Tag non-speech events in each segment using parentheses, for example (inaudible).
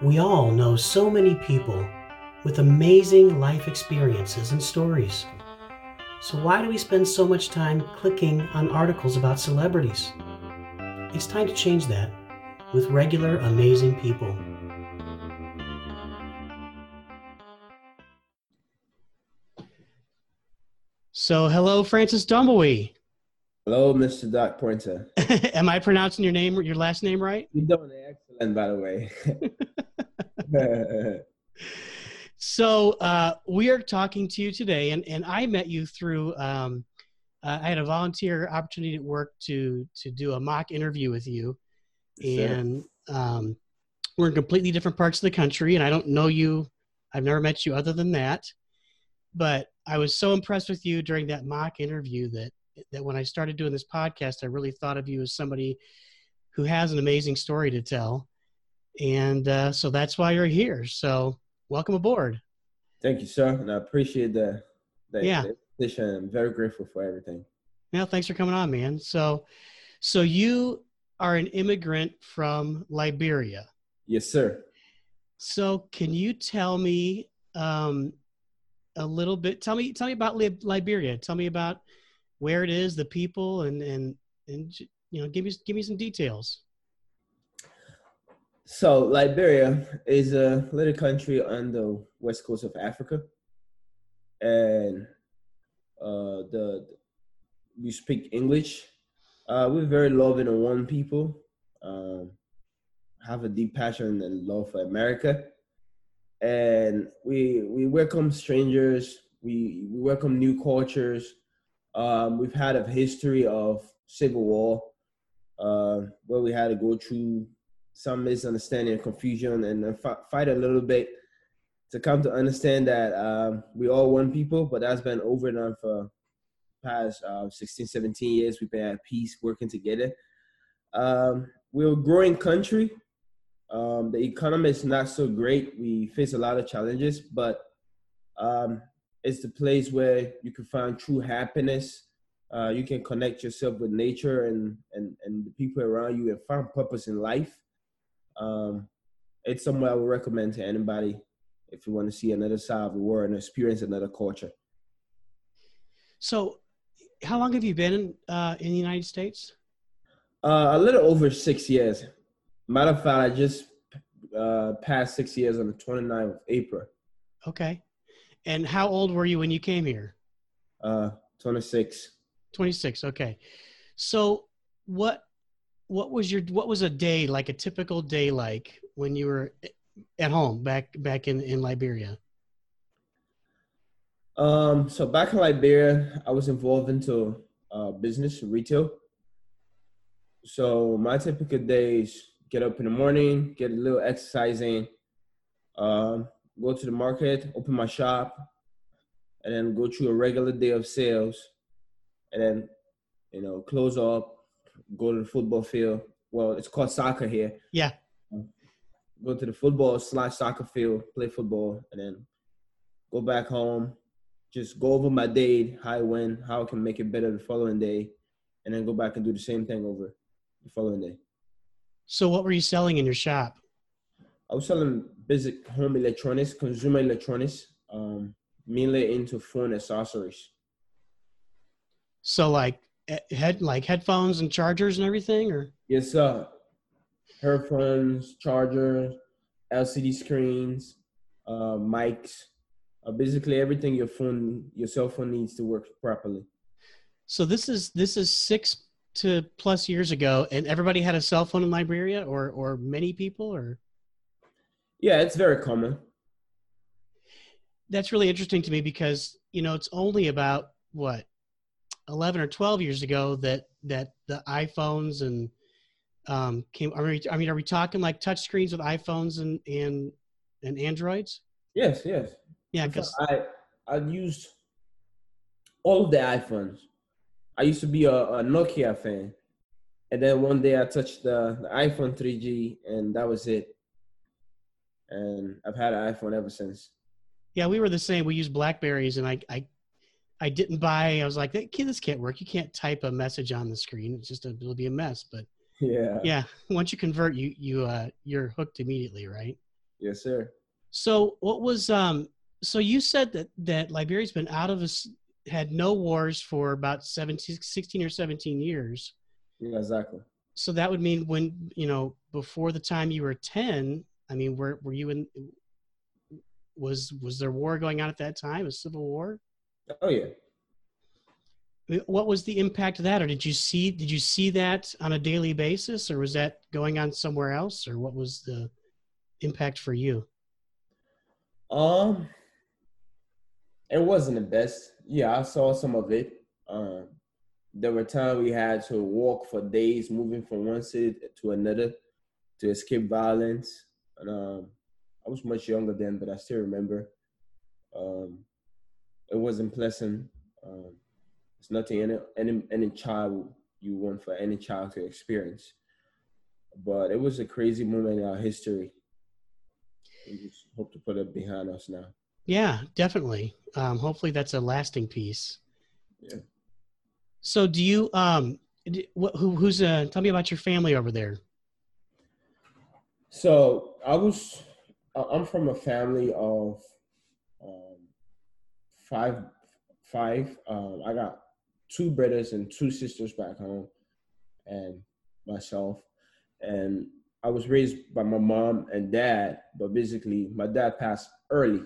We all know so many people with amazing life experiences and stories. So, why do we spend so much time clicking on articles about celebrities? It's time to change that with regular, amazing people. So, hello, Francis Dumbleby. Hello, Mr. Doc Pointer. (laughs) Am I pronouncing your name, your last name right? You're doing excellent, by the way. (laughs) (laughs) so uh, we are talking to you today, and, and I met you through. Um, uh, I had a volunteer opportunity at work to to do a mock interview with you, and um, we're in completely different parts of the country, and I don't know you. I've never met you other than that, but I was so impressed with you during that mock interview that that when I started doing this podcast, I really thought of you as somebody who has an amazing story to tell. And uh, so that's why you're here. So welcome aboard. Thank you, sir. And I appreciate the, the yeah. invitation. I'm very grateful for everything. Yeah, thanks for coming on, man. So, so you are an immigrant from Liberia. Yes, sir. So, can you tell me um, a little bit? Tell me, tell me about Liberia. Tell me about where it is, the people, and and and you know, give me give me some details. So Liberia is a little country on the west coast of Africa, and uh, the we speak English. Uh, we're very loving and warm people. Um, have a deep passion and love for America, and we we welcome strangers. We, we welcome new cultures. Um, we've had a history of civil war uh, where we had to go through some misunderstanding and confusion and fight a little bit to come to understand that um, we all one people, but that's been over and done for past uh, 16, 17 years. We've been at peace, working together. Um, we're a growing country. Um, the economy is not so great. We face a lot of challenges, but um, it's the place where you can find true happiness. Uh, you can connect yourself with nature and, and, and the people around you and find purpose in life. Um, it's somewhere I would recommend to anybody if you want to see another side of the world and experience another culture. So, how long have you been in, uh, in the United States? Uh, a little over six years. Matter of fact, I just uh, passed six years on the 29th of April. Okay. And how old were you when you came here? Uh, 26. 26. Okay. So what what was your what was a day like a typical day like when you were at home back back in in Liberia? Um, so back in Liberia, I was involved into uh, business retail. So my typical days: get up in the morning, get a little exercising, um, go to the market, open my shop, and then go through a regular day of sales, and then you know close up, go to the football field. Well, it's called soccer here. Yeah. Go to the football slash soccer field, play football, and then go back home. Just go over my day, how I went, how I can make it better the following day, and then go back and do the same thing over the following day. So, what were you selling in your shop? I was selling basic home electronics, consumer electronics, um, mainly into phone accessories. So like head like headphones and chargers and everything, or yes, sir. Headphones, chargers, LCD screens, uh, mics, uh, basically everything your phone, your cell phone needs to work properly. So this is this is six to plus years ago, and everybody had a cell phone in Liberia, or or many people, or yeah, it's very common. That's really interesting to me because you know it's only about what eleven or twelve years ago that that the iPhones and um, came. Are we, I mean, are we talking like touch screens with iPhones and and and Androids? Yes, yes. Yeah, because I I used all of the iPhones. I used to be a, a, Nokia fan, and then one day I touched the, the iPhone 3G, and that was it and I've had an iPhone ever since. Yeah, we were the same. We used Blackberries, and I, I, I didn't buy. I was like, this can't work. You can't type a message on the screen. It's just a, it'll be a mess. But yeah, yeah. Once you convert, you you uh, you're hooked immediately, right? Yes, sir. So what was um? So you said that that Liberia's been out of us had no wars for about 17, 16 or 17 years. Yeah, exactly. So that would mean when you know before the time you were 10. I mean, were were you in? Was was there war going on at that time? A civil war? Oh yeah. What was the impact of that, or did you see did you see that on a daily basis, or was that going on somewhere else, or what was the impact for you? Um, it wasn't the best. Yeah, I saw some of it. Um, there were times we had to walk for days, moving from one city to another to escape violence. And um, I was much younger then, but I still remember. Um, it wasn't pleasant. Um, it's nothing any, any any child you want for any child to experience. But it was a crazy moment in our history. We just hope to put it behind us now. Yeah, definitely. Um, hopefully, that's a lasting peace. Yeah. So, do you um, wh- who who's uh? Tell me about your family over there. So I was, I'm from a family of five, five. Um, I got two brothers and two sisters back home, and myself. And I was raised by my mom and dad, but basically my dad passed early,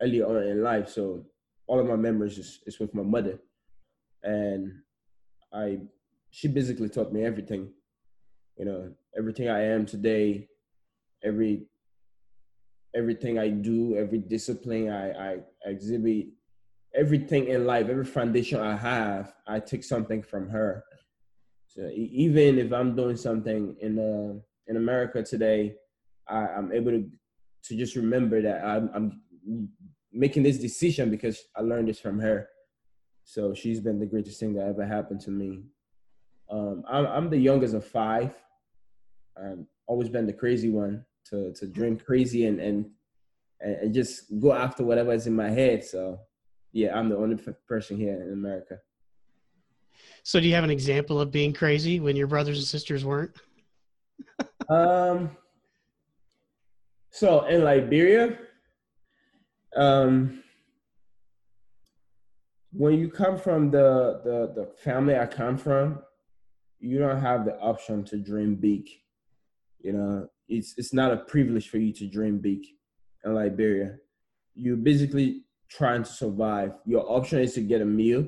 early on in life. So all of my memories is, is with my mother, and I, she basically taught me everything. You know, everything I am today, every everything I do, every discipline I, I exhibit, everything in life, every foundation I have, I take something from her. So even if I'm doing something in uh, in America today, I, am able to to just remember that I'm, I'm making this decision because I learned this from her. So she's been the greatest thing that ever happened to me. Um, I'm, I'm the youngest of five. I've always been the crazy one to to drink crazy and and and just go after whatever is in my head. So yeah, I'm the only person here in America. So, do you have an example of being crazy when your brothers and sisters weren't? (laughs) um. So in Liberia, um, when you come from the, the the family I come from, you don't have the option to dream big. You know, it's it's not a privilege for you to dream big in Liberia. you're basically trying to survive. Your option is to get a meal.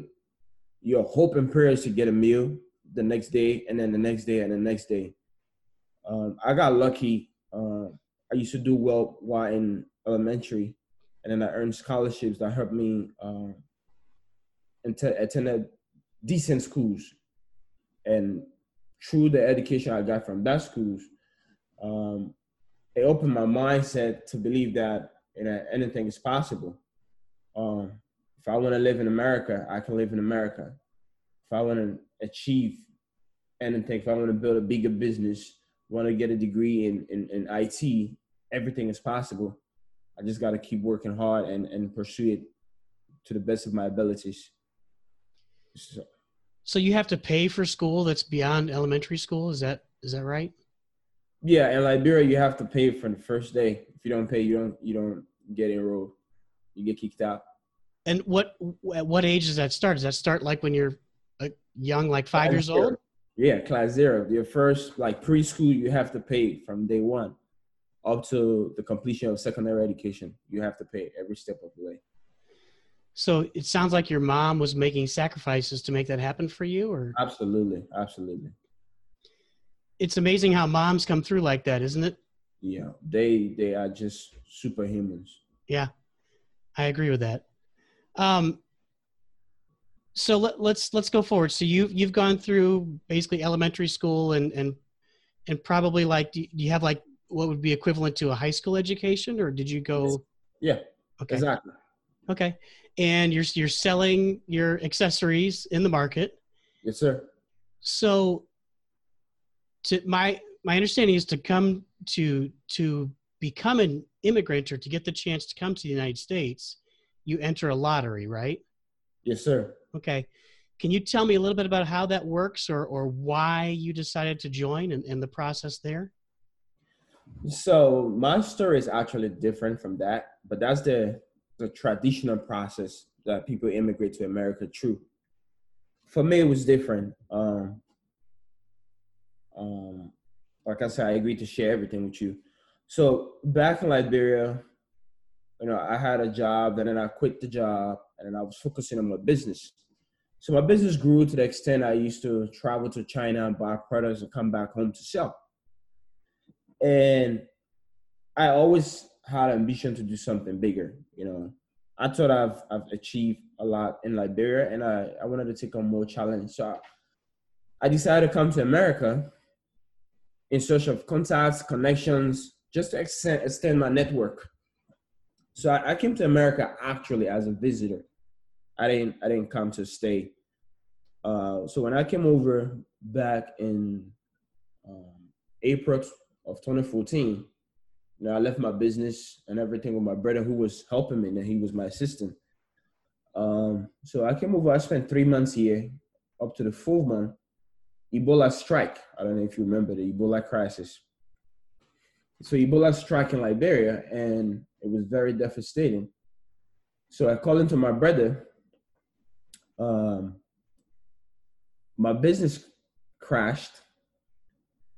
Your hope and prayer is to get a meal the next day, and then the next day, and the next day. Um, I got lucky. Uh, I used to do well while in elementary, and then I earned scholarships that helped me uh, attend decent schools. And through the education I got from that schools, um, it opened my mindset to believe that you know anything is possible. Um, if I want to live in America, I can live in America. If I want to achieve anything, if I want to build a bigger business, want to get a degree in, in, in IT, everything is possible. I just got to keep working hard and, and pursue it to the best of my abilities. So. so you have to pay for school that's beyond elementary school. Is that is that right? Yeah, in Liberia, you have to pay for the first day. If you don't pay, you don't you don't get enrolled you get kicked out. And what at what age does that start? Does that start like when you're young, like five class years zero. old? Yeah, class zero. Your first like preschool, you have to pay from day one up to the completion of secondary education. You have to pay every step of the way. So it sounds like your mom was making sacrifices to make that happen for you, or absolutely, absolutely. It's amazing how moms come through like that, isn't it? Yeah, they they are just superhumans. Yeah, I agree with that. Um, so let, let's, let's go forward. So you've you've gone through basically elementary school and and and probably like do you have like what would be equivalent to a high school education or did you go? Yeah. Okay. Exactly. Okay. And you're you're selling your accessories in the market. Yes, sir. So to my my understanding is to come to to become an immigrant or to get the chance to come to the United States, you enter a lottery, right? Yes, sir. Okay. Can you tell me a little bit about how that works or, or why you decided to join and, and the process there? So my story is actually different from that, but that's the the traditional process that people immigrate to America through. For me, it was different. Um, um, like I said, I agreed to share everything with you. So back in Liberia, you know, I had a job, and then I quit the job, and then I was focusing on my business. So my business grew to the extent I used to travel to China and buy products and come back home to sell. And I always had ambition to do something bigger. You know, I thought I've I've achieved a lot in Liberia, and I I wanted to take on more challenge. So I, I decided to come to America in search of contacts, connections, just to extend, extend my network. So I, I came to America actually as a visitor. I didn't I didn't come to stay. Uh, so when I came over back in um, April of 2014, you know, I left my business and everything with my brother who was helping me, and he was my assistant. Um, so I came over. I spent three months here, up to the fourth month. Ebola strike. I don't know if you remember the Ebola crisis. So Ebola struck in Liberia, and it was very devastating. So I called into my brother. Um, my business crashed,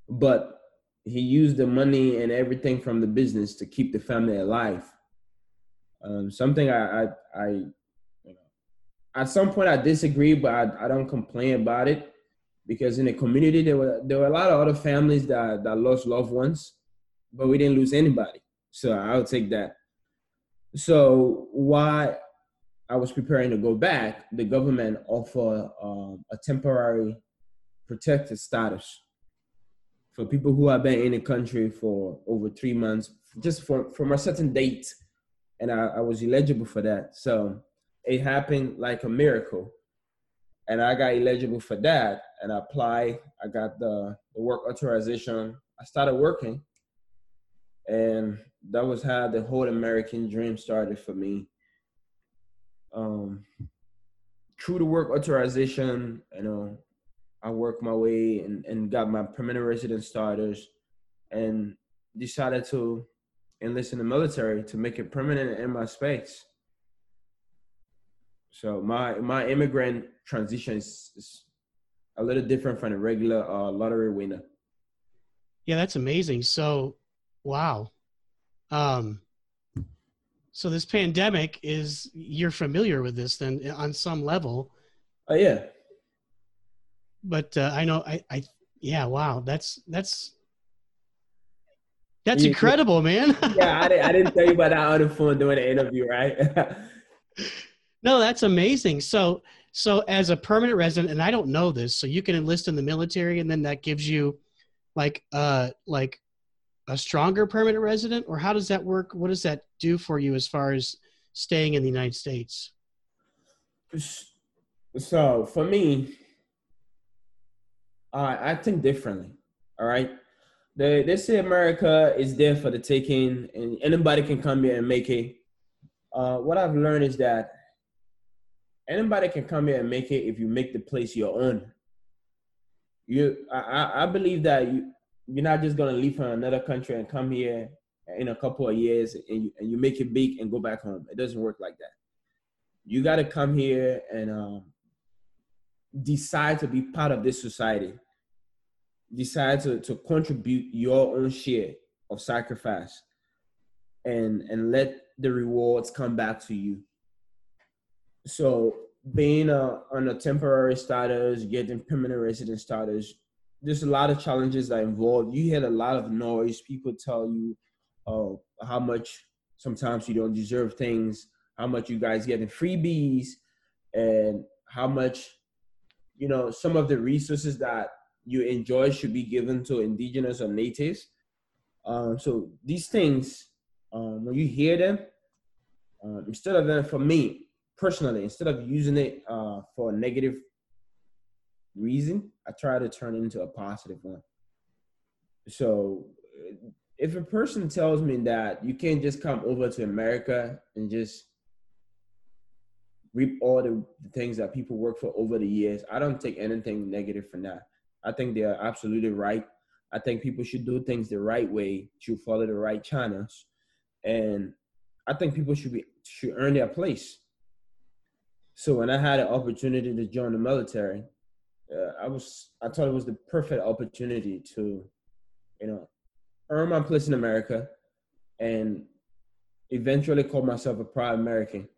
but he used the money and everything from the business to keep the family alive. Um, something I, I, I, you know, at some point I disagree, but I, I don't complain about it because in the community there were there were a lot of other families that that lost loved ones, but we didn't lose anybody. So I'll take that. So why I was preparing to go back, the government offered um, a temporary protected status for people who have been in the country for over three months, just for, from a certain date. And I, I was eligible for that. So it happened like a miracle. And I got eligible for that and I applied. I got the, the work authorization. I started working. And that was how the whole American dream started for me. Um, through the work authorization, you know, I worked my way and, and got my permanent resident starters and decided to enlist in the military to make it permanent in my space. So my my immigrant transition is, is a little different from a regular uh, lottery winner. Yeah, that's amazing. So, wow. Um, so this pandemic is you're familiar with this then on some level. Oh yeah but uh, I know I, I yeah wow that's that's that's incredible man (laughs) yeah I, didn't, I didn't tell you about that on the phone doing the interview right (laughs) no that's amazing so so as a permanent resident and I don't know this so you can enlist in the military and then that gives you like uh like a stronger permanent resident or how does that work what does that do for you as far as staying in the United States so for me I think differently. All right. The, they say America is there for the taking, and anybody can come here and make it. Uh, what I've learned is that anybody can come here and make it if you make the place your own. You, I, I believe that you, you're not just gonna leave from another country and come here in a couple of years and you, and you make it big and go back home. It doesn't work like that. You got to come here and um, decide to be part of this society decide to, to contribute your own share of sacrifice and and let the rewards come back to you so being a, on a temporary status getting permanent resident status there's a lot of challenges that involve you hear a lot of noise people tell you uh, how much sometimes you don't deserve things how much you guys getting freebies and how much you know some of the resources that you enjoy should be given to indigenous or natives. Um, so these things, um, when you hear them, uh, instead of them, for me personally, instead of using it uh, for a negative reason, I try to turn it into a positive one. So if a person tells me that you can't just come over to America and just reap all the, things that people work for over the years, I don't take anything negative from that. I think they're absolutely right. I think people should do things the right way, should follow the right channels, and I think people should be should earn their place. So when I had an opportunity to join the military, uh, I was I thought it was the perfect opportunity to, you know, earn my place in America, and eventually call myself a proud American.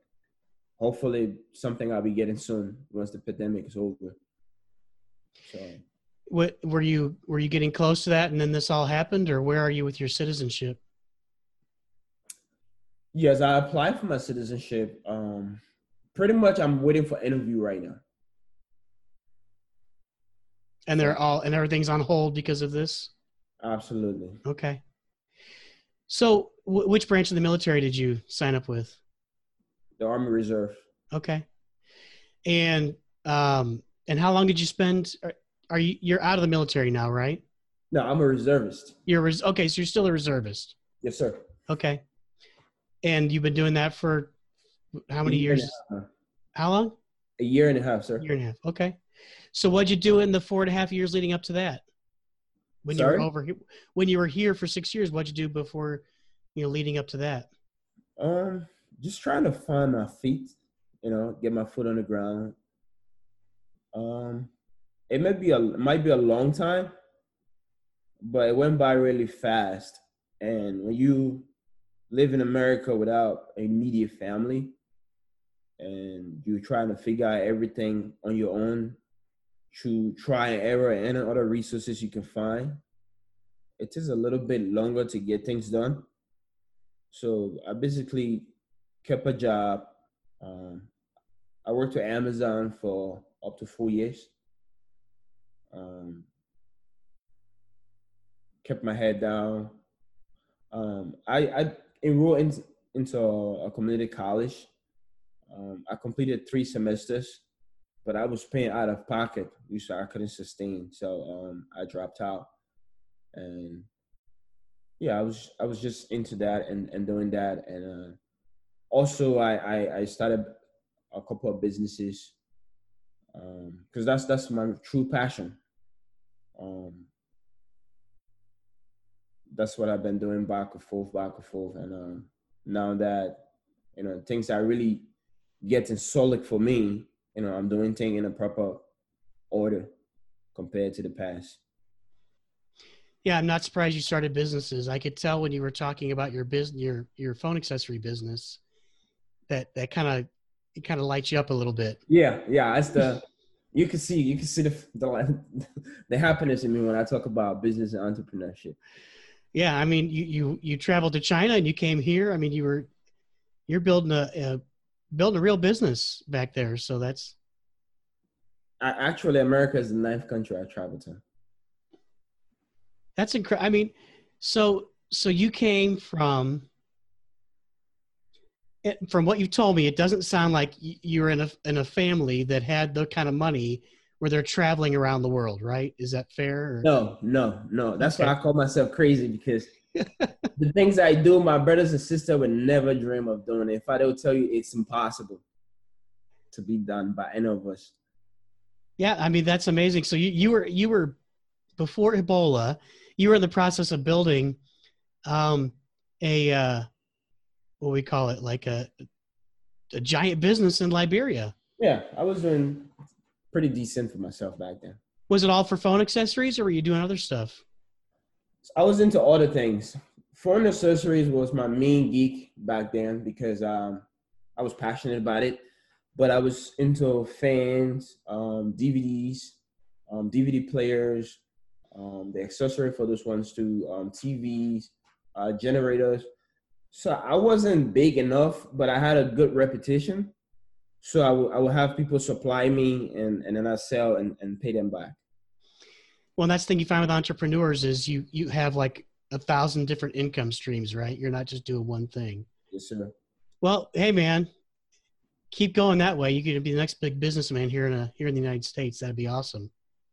Hopefully, something I'll be getting soon once the pandemic is over. So, what were you were you getting close to that, and then this all happened, or where are you with your citizenship? Yes, I applied for my citizenship. Um, pretty much, I'm waiting for interview right now. And they're all and everything's on hold because of this. Absolutely. Okay. So, w- which branch of the military did you sign up with? The Army Reserve. Okay. And um, and how long did you spend? Are, are you you're out of the military now, right? No, I'm a reservist. You're res- okay, so you're still a reservist. Yes, sir. Okay. And you've been doing that for how many years? How long? A year and a half, sir. A year and a half. Okay. So what'd you do in the four and a half years leading up to that? When Sorry? you were over here, when you were here for six years, what'd you do before, you know, leading up to that? Um, just trying to find my feet, you know, get my foot on the ground. Um, it might be a might be a long time, but it went by really fast. And when you live in America without a immediate family, and you're trying to figure out everything on your own to try and error and other resources you can find, it takes a little bit longer to get things done. So I basically kept a job. Um, I worked at Amazon for up to four years. Um, kept my head down. Um, I, I enrolled in, into a community college. Um, I completed three semesters, but I was paying out of pocket, You so I couldn't sustain. So um, I dropped out, and yeah, I was I was just into that and, and doing that, and uh, also I, I, I started a couple of businesses because um, that's that's my true passion. Um, that's what I've been doing back and forth, back and forth, and um, now that you know things are really getting solid for me, you know, I'm doing things in a proper order compared to the past. Yeah, I'm not surprised you started businesses. I could tell when you were talking about your business, your your phone accessory business, that that kind of it kind of lights you up a little bit. Yeah, yeah, that's the you can see you can see the the, (laughs) the happiness in me when I talk about business and entrepreneurship. Yeah, I mean, you you you traveled to China and you came here. I mean, you were you're building a, a building a real business back there. So that's I, actually America is the ninth country I traveled to. That's incredible. I mean, so so you came from eh, from what you told me, it doesn't sound like you're in a in a family that had the kind of money where they're traveling around the world, right? Is that fair? Or? No, no, no. That's okay. why I call myself crazy because (laughs) the things I do, my brothers and sister would never dream of doing. If I don't tell you, it's impossible to be done by any of us. Yeah, I mean that's amazing. So you you were you were before Ebola, you were in the process of building um, a uh, what we call it, like a a giant business in Liberia. Yeah, I was doing pretty decent for myself back then. Was it all for phone accessories, or were you doing other stuff? I was into all the things. Phone accessories was my main geek back then because um, I was passionate about it. But I was into fans, um, DVDs, um, DVD players, um, the accessory for those ones too, um, TVs, uh, generators. So I wasn't big enough, but I had a good reputation. So I would I would have people supply me and, and then I sell and, and pay them back. Well, that's the thing you find with entrepreneurs is you you have like a thousand different income streams, right? You're not just doing one thing. Yes, sir. Well, hey man, keep going that way. You could be the next big businessman here in a, here in the United States. That'd be awesome.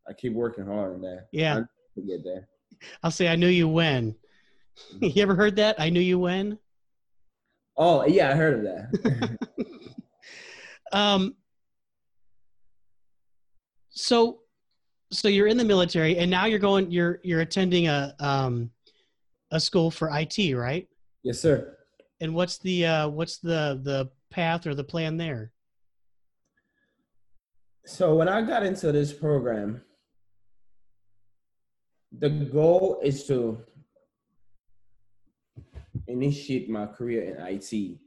I keep working hard on that. Yeah. To get there. I'll say I knew you when. (laughs) you ever heard that? I knew you when? Oh yeah, I heard of that. (laughs) um so so you're in the military, and now you're going. You're you're attending a um, a school for IT, right? Yes, sir. And what's the uh, what's the the path or the plan there? So when I got into this program, the goal is to initiate my career in IT.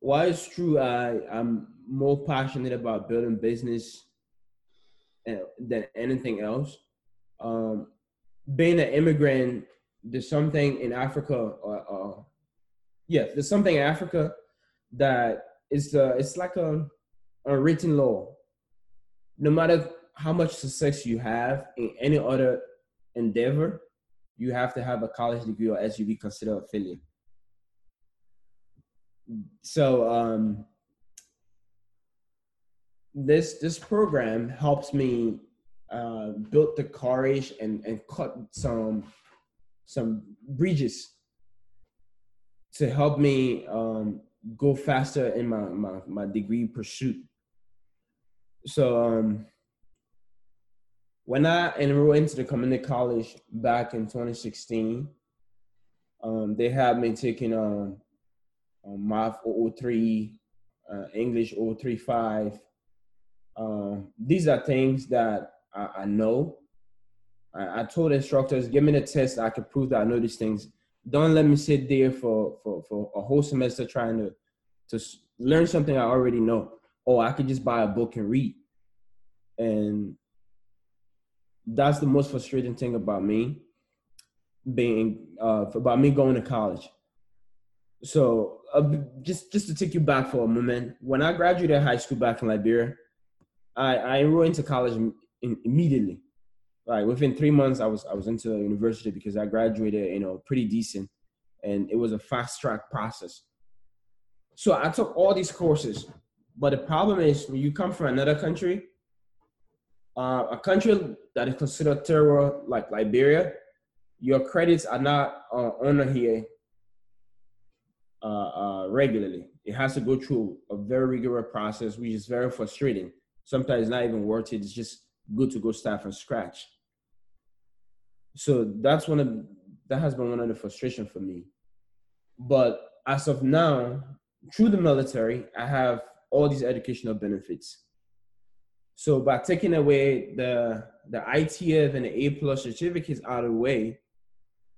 While it's true, I, I'm more passionate about building business than anything else. Um, being an immigrant, there's something in Africa, or, uh, yeah, there's something in Africa that is uh, it's like a, a written law. No matter how much success you have in any other endeavor, you have to have a college degree or else you be considered a failure. So um, this this program helps me uh, build the courage and and cut some some bridges to help me um, go faster in my, my my degree pursuit. So um, when I enrolled into the community college back in 2016, um, they had me taking um, um math 003, uh, English 035. Um, these are things that I, I know. I, I, told instructors, give me the test, I can prove that I know these things. Don't let me sit there for, for, for a whole semester trying to, to learn something I already know. Or I could just buy a book and read. And that's the most frustrating thing about me being uh, about me going to college. So uh, just just to take you back for a moment, when I graduated high school back in Liberia, I, I enrolled into college in, immediately. Like within three months, I was I was into university because I graduated, you know, pretty decent, and it was a fast track process. So I took all these courses, but the problem is when you come from another country, uh, a country that is considered terror like Liberia, your credits are not uh, honored here uh, uh, regularly. It has to go through a very rigorous process, which is very frustrating. Sometimes not even worth it. It's just good to go start from scratch. So that's one of that has been one of the frustration for me. But as of now, through the military, I have all these educational benefits. So by taking away the the ITF and the A plus certificates out of the way,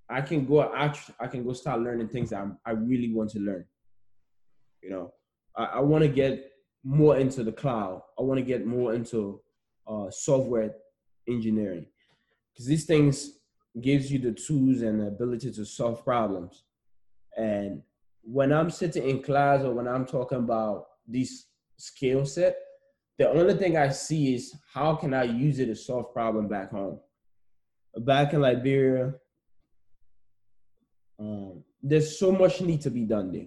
I can go I can go start learning things that I'm, i really want to learn. You know, I, I want to get more into the cloud. I want to get more into uh, software engineering because these things gives you the tools and the ability to solve problems. And when I'm sitting in class or when I'm talking about this skill set, the only thing I see is how can I use it to solve problem back home. Back in Liberia, um, there's so much need to be done there.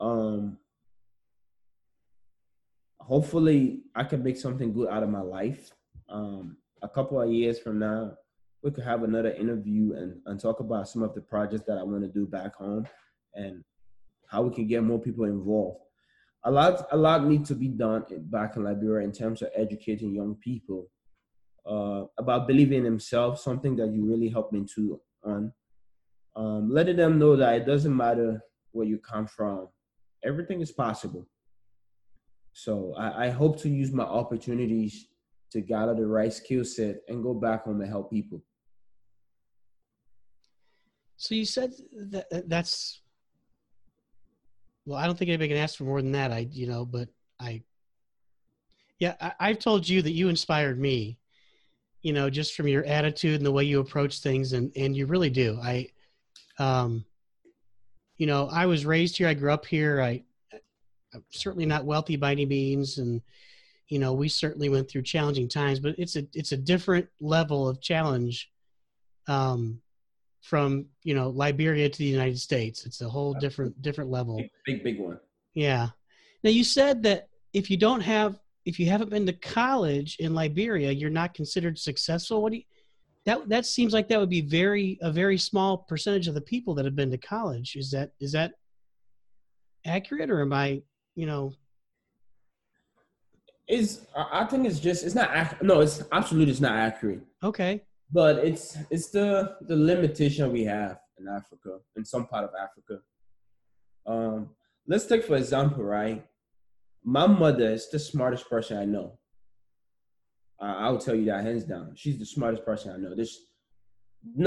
Um, hopefully, I can make something good out of my life. Um, a couple of years from now, we could have another interview and, and talk about some of the projects that I want to do back home and how we can get more people involved a lot a lot needs to be done back in Liberia in terms of educating young people uh, about believing in themselves, something that you really helped me to on. Um, letting them know that it doesn't matter where you come from, everything is possible. So I, I hope to use my opportunities to gather the right skill set and go back home and help people. So you said that that's well, I don't think anybody can ask for more than that. I, you know, but I, yeah, I, I've told you that you inspired me, you know, just from your attitude and the way you approach things, and and you really do. I, um, you know, I was raised here. I grew up here. I, I'm certainly not wealthy by any means, and you know, we certainly went through challenging times. But it's a it's a different level of challenge. Um, from you know Liberia to the United States. It's a whole different different level. Big, big big one. Yeah. Now you said that if you don't have if you haven't been to college in Liberia, you're not considered successful. What do you that that seems like that would be very a very small percentage of the people that have been to college. Is that is that accurate or am I, you know Is I think it's just it's not ac- no it's absolutely it's not accurate. Okay. But it's it's the the limitation we have in Africa in some part of Africa. Um, let's take for example, right? My mother is the smartest person I know. Uh, I'll tell you that hands down. She's the smartest person I know. There's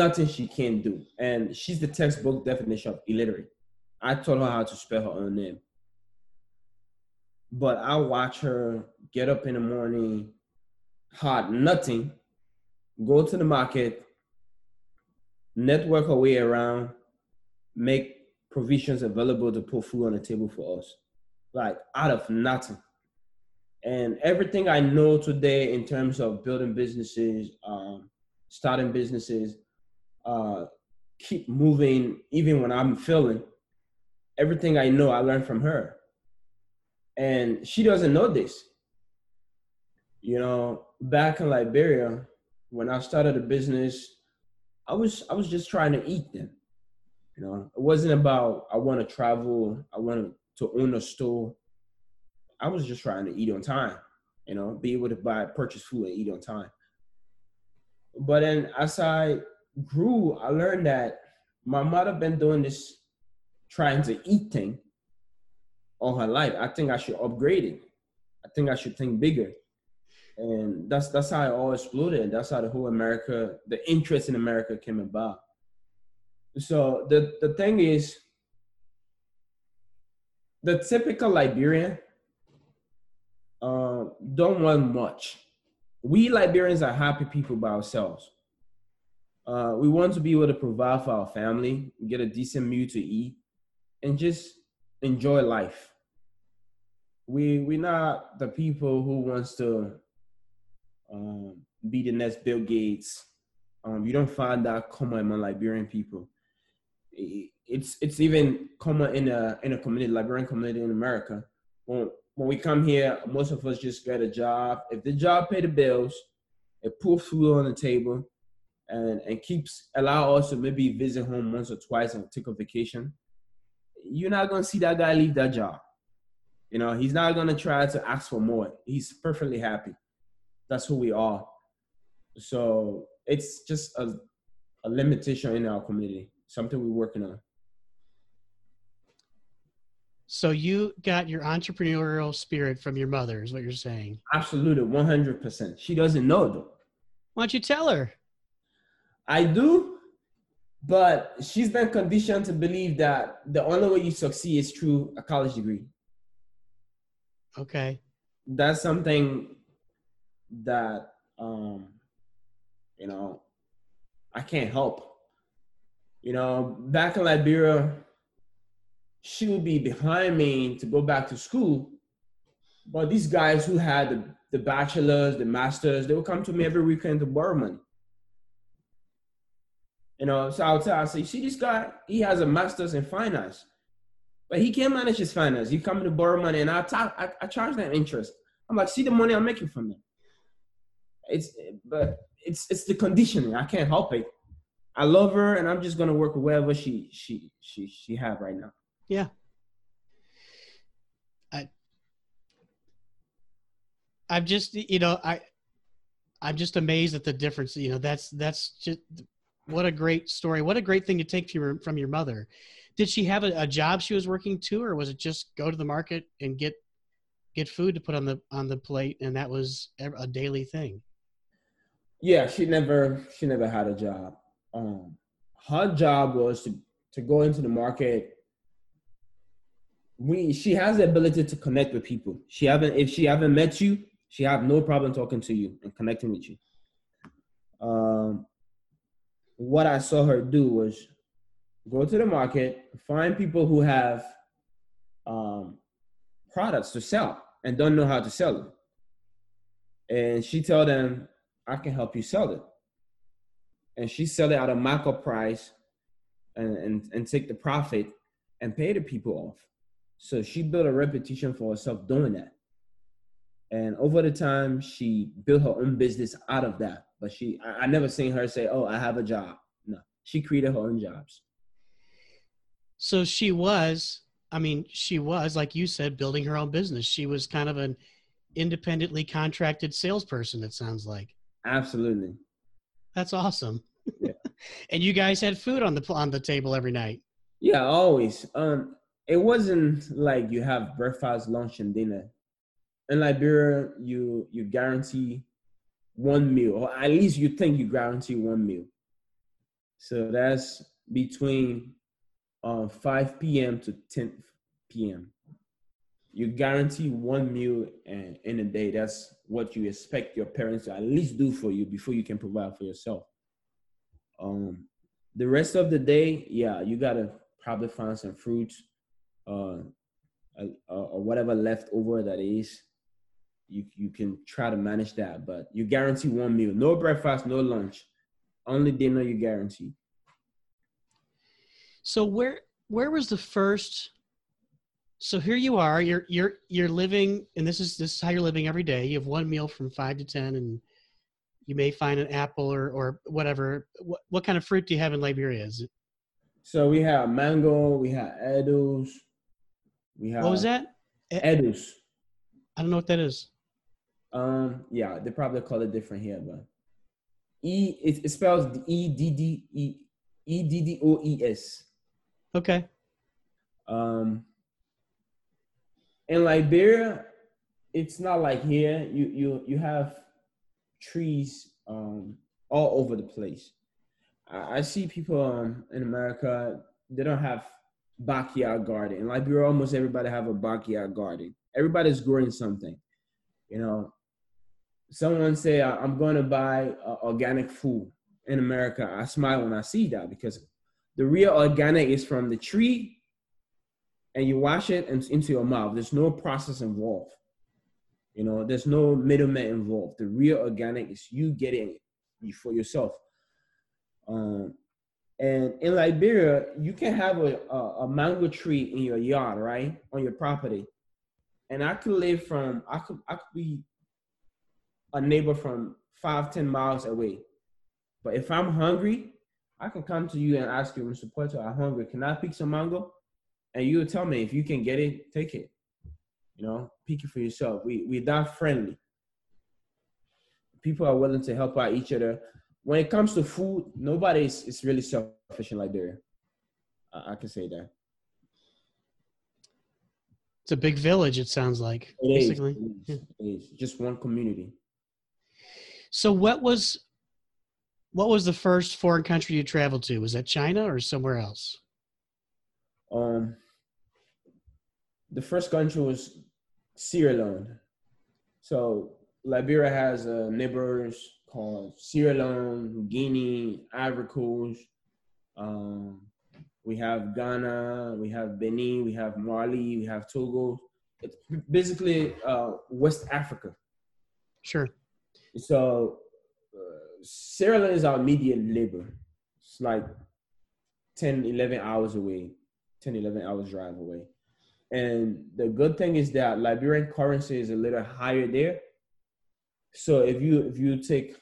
nothing she can't do, and she's the textbook definition of illiterate. I taught her how to spell her own name but I watch her get up in the morning, hot nothing, go to the market, network her way around, make provisions available to put food on the table for us, like out of nothing. And everything I know today in terms of building businesses, um, starting businesses, uh, keep moving even when I'm failing. Everything I know, I learned from her and she doesn't know this. You know, back in Liberia, when I started a business, I was I was just trying to eat them. You know, it wasn't about I want to travel, I want to own a store. I was just trying to eat on time. You know, be able to buy purchase food and eat on time. But then as I grew, I learned that my mother been doing this trying to eat thing all her life. I think I should upgrade it. I think I should think bigger. And that's that's how it all exploded. That's how the whole America, the interest in America came about. So the, the thing is, the typical Liberian uh, don't want much. We Liberians are happy people by ourselves. Uh, we want to be able to provide for our family, get a decent meal to eat, and just enjoy life we we're not the people who wants to um, be the next Bill Gates. Um, you don't find that common among Liberian people. It's it's even common in a in a community, Liberian community in America. When when we come here, most of us just get a job. If the job pay the bills, it puts food on the table, and and keeps allow us to maybe visit home once or twice and take a vacation. You're not gonna see that guy leave that job you know, he's not gonna try to ask for more. He's perfectly happy. That's who we are. So it's just a, a limitation in our community, something we're working on. So you got your entrepreneurial spirit from your mother, is what you're saying? Absolutely, one hundred percent. She doesn't know though. Why don't you tell her? I do, but she's been conditioned to believe that the only way you succeed is through a college degree. Okay. That's something that um you know I can't help. You know, back in Liberia, she would be behind me to go back to school. But these guys who had the, the bachelors, the masters, they would come to me every weekend to borrow money. You know, so I would tell, I say, see this guy, he has a master's in finance. But he can't manage his finance. He come to borrow money, and I, I, I charge them interest. I'm like, see the money I'm making from them. It's but it's it's the conditioning. I can't help it. I love her, and I'm just gonna work with whatever she she she she have right now. Yeah. I I'm just you know I I'm just amazed at the difference. You know that's that's just what a great story. What a great thing to take from your from your mother did she have a, a job she was working to, or was it just go to the market and get get food to put on the on the plate, and that was a daily thing? Yeah, she never she never had a job. Um, her job was to to go into the market. We she has the ability to connect with people. She haven't if she haven't met you, she have no problem talking to you and connecting with you. Um, what I saw her do was go to the market, find people who have um, products to sell and don't know how to sell them. And she tell them, I can help you sell it. And she sell it at a markup price and, and, and take the profit and pay the people off. So she built a reputation for herself doing that. And over the time, she built her own business out of that. But she, I, I never seen her say, "Oh, I have a job." No, she created her own jobs. So she was, I mean, she was, like you said, building her own business. She was kind of an independently contracted salesperson. It sounds like. Absolutely. That's awesome. Yeah. (laughs) and you guys had food on the on the table every night. Yeah, always. Um, it wasn't like you have breakfast, lunch, and dinner. In Liberia, you you guarantee one meal, or at least you think you guarantee one meal. So that's between uh, 5 p.m. to 10 p.m. You guarantee one meal in, in a day. That's what you expect your parents to at least do for you before you can provide for yourself. Um, the rest of the day, yeah, you gotta probably find some fruit, uh, uh, or whatever left over that is. You you can try to manage that, but you guarantee one meal. No breakfast, no lunch, only dinner. You guarantee. So where where was the first? So here you are. You're you're you're living, and this is this is how you're living every day. You have one meal from five to ten, and you may find an apple or or whatever. What what kind of fruit do you have in Liberia? Is it? So we have mango. We have edibles. We have What was that? edibles. I don't know what that is. Um, yeah, they probably call it different here, but E it, it spells E D D E E D D O E S. Okay. Um, in Liberia, it's not like here. You you you have trees um all over the place. I, I see people um in America they don't have backyard garden. In Liberia, almost everybody have a backyard garden. Everybody's growing something. You know, someone say I'm going to buy uh, organic food in America. I smile when I see that because the real organic is from the tree and you wash it and into your mouth. There's no process involved. You know, there's no middleman involved. The real organic is you getting it for yourself. Um, and in Liberia, you can have a, a, a mango tree in your yard, right, on your property. And I could live from, I could, I could be a neighbor from five, ten miles away. But if I'm hungry, I can come to you and ask you, Mr. Puerto, I'm hungry. Can I pick some mango? And you tell me if you can get it, take it. You know, pick it for yourself. We we're that friendly. People are willing to help out each other. When it comes to food, nobody is, is really selfish in Liberia. I, I can say that. It's a big village. It sounds like It is. basically. It is. It is. Just one community. So what was what was the first foreign country you traveled to? Was that China or somewhere else? Um, the first country was Sierra Leone. So Liberia has uh, neighbors called Sierra Leone, Guinea, Ivory Coast. Um, we have Ghana, we have Benin, we have Mali, we have Togo. It's basically uh, West Africa. Sure. So Sierra Leone is our immediate neighbor. It's like 10, 11 hours away, 10, 11 hours drive away. And the good thing is that Liberian currency is a little higher there. So if you if you take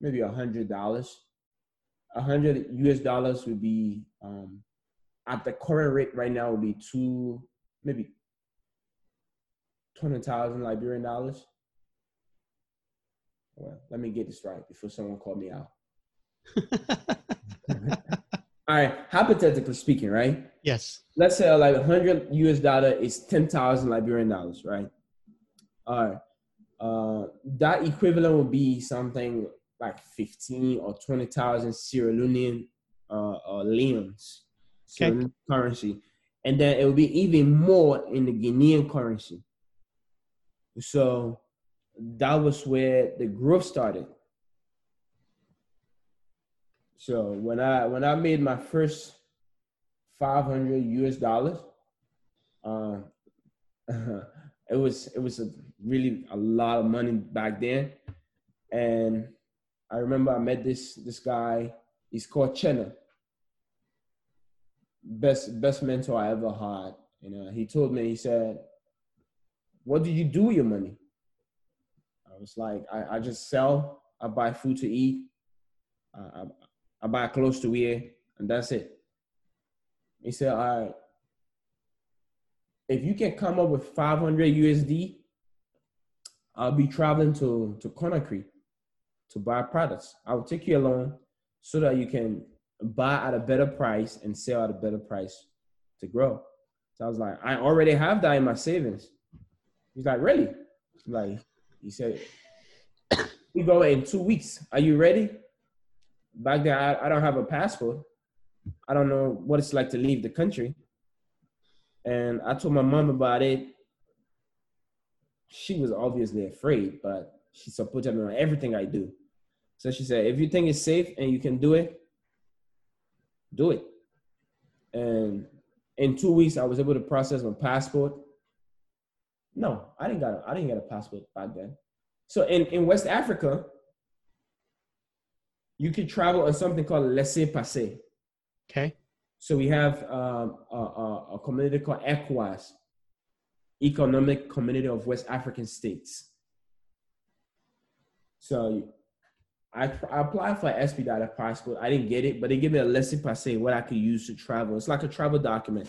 maybe a hundred dollars, a hundred US dollars would be um, at the current rate right now would be two maybe twenty thousand Liberian dollars. Well, let me get this right before someone called me out. (laughs) All right, hypothetically speaking, right? yes. Let's say like 100 US dollar is 10,000 Liberian dollars, right? All right. Uh, that equivalent would be something like 15 or 20,000 Sierra Leonean uh, uh, leons, Sierra Okay. Leone currency. And then it would be even more in the Guinean currency. So that was where the growth started. So when I when I made my first 500 US dollars, um, (laughs) it was it was a really a lot of money back then, and I remember I met this this guy. He's called Chenna. Best best mentor I ever had. You know, he told me he said, "What did you do with your money?" I was like, "I, I just sell. I buy food to eat. I, I, I buy clothes to wear, and that's it." He said, "All right, if you can come up with 500 USD, I'll be traveling to to Conakry to buy products. I'll take you along so that you can buy at a better price and sell at a better price to grow. So I was like, I already have that in my savings. He's like, really? Like he said, we go in two weeks. Are you ready? Back then, I, I don't have a passport. I don't know what it's like to leave the country. And I told my mom about it. She was obviously afraid, but she supported me on everything I do. So she said, if you think it's safe and you can do it, do it. And in two weeks, I was able to process my passport. No, I didn't got a, I didn't get a passport back then. So in, in West Africa, you could travel on something called laissez passer. Okay. So we have um, a, a, a community called ECOWAS, Economic Community of West African States. So I, I applied for an expedited passport. I didn't get it, but they gave me a laissez passer, what I could use to travel. It's like a travel document.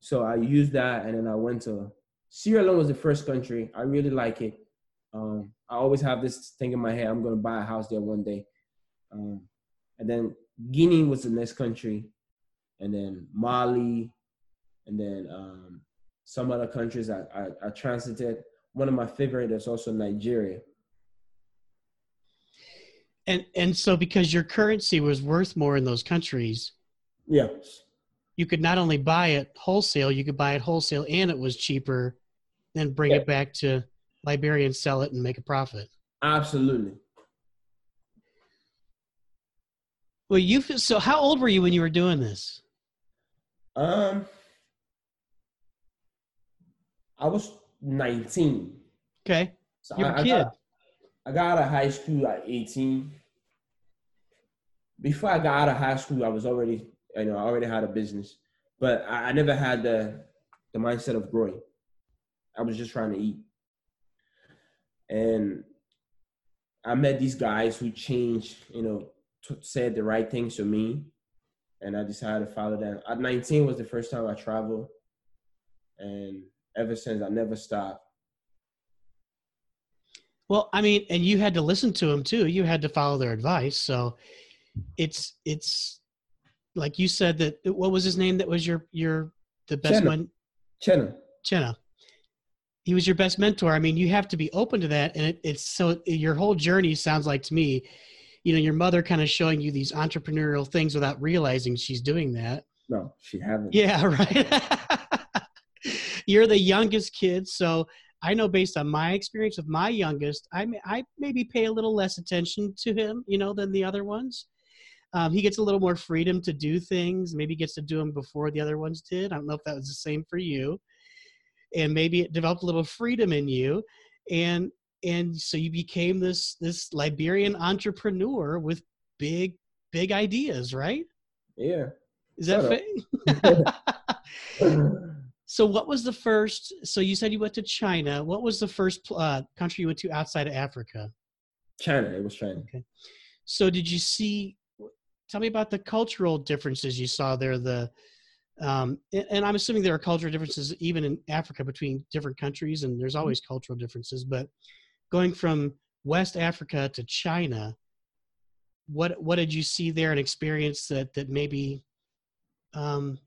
So I used that, and then I went to Sierra Leone was the first country. I really like it. Um, I always have this thing in my head. I'm gonna buy a house there one day. Um, and then Guinea was the next country, and then Mali, and then um, some other countries I, I, I transited. One of my favorite is also Nigeria. And and so because your currency was worth more in those countries, yeah, you could not only buy it wholesale, you could buy it wholesale and it was cheaper, then bring Yeah. it back to Liberia and sell it and make a profit. absolutely. Well, you so how old were you when you were doing this? Um, I was 19. Okay, So you're I, a I kid. got, I got out of high school at 18. Before I got out of high school, I was already, you know, I already had a business, but I, I never had the the mindset of growing. I was just trying to eat, and I met these guys who changed, you know, t- said the right things to me, and I decided to follow them. At 19 was the first time I traveled, and ever since I never stopped. Well, I mean, and you had to listen to them too. You had to follow their advice. So it's it's like you said that what was his name that was your your the best Chenna. one Chenna. Chenna. He was your best mentor. I mean, you have to be open to that. And it, it's so your whole journey sounds like to me, you know, your mother kind of showing you these entrepreneurial things without realizing she's doing that. No, she haven't. Yeah, (laughs) right. You're the youngest kid, so I know based on my experience with my youngest, I may, I maybe pay a little less attention to him, you know, than the other ones. Um, he gets a little more freedom to do things. Maybe gets to do them before the other ones did. I don't know if that was the same for you. And maybe it developed a little freedom in you, and and so you became this this Liberian entrepreneur with big big ideas, right? Yeah. Is that fair? (laughs) (laughs) So, what was the first? So, you said you went to China. What was the first uh, country you went to outside of Africa? China. It was China. okay So, did you see? Tell me about the cultural differences you saw there. The um, and, and I'm assuming there are cultural differences even in Africa between different countries, and there's always cultural differences. But going from West Africa to China, what what did you see there and experience that that maybe um,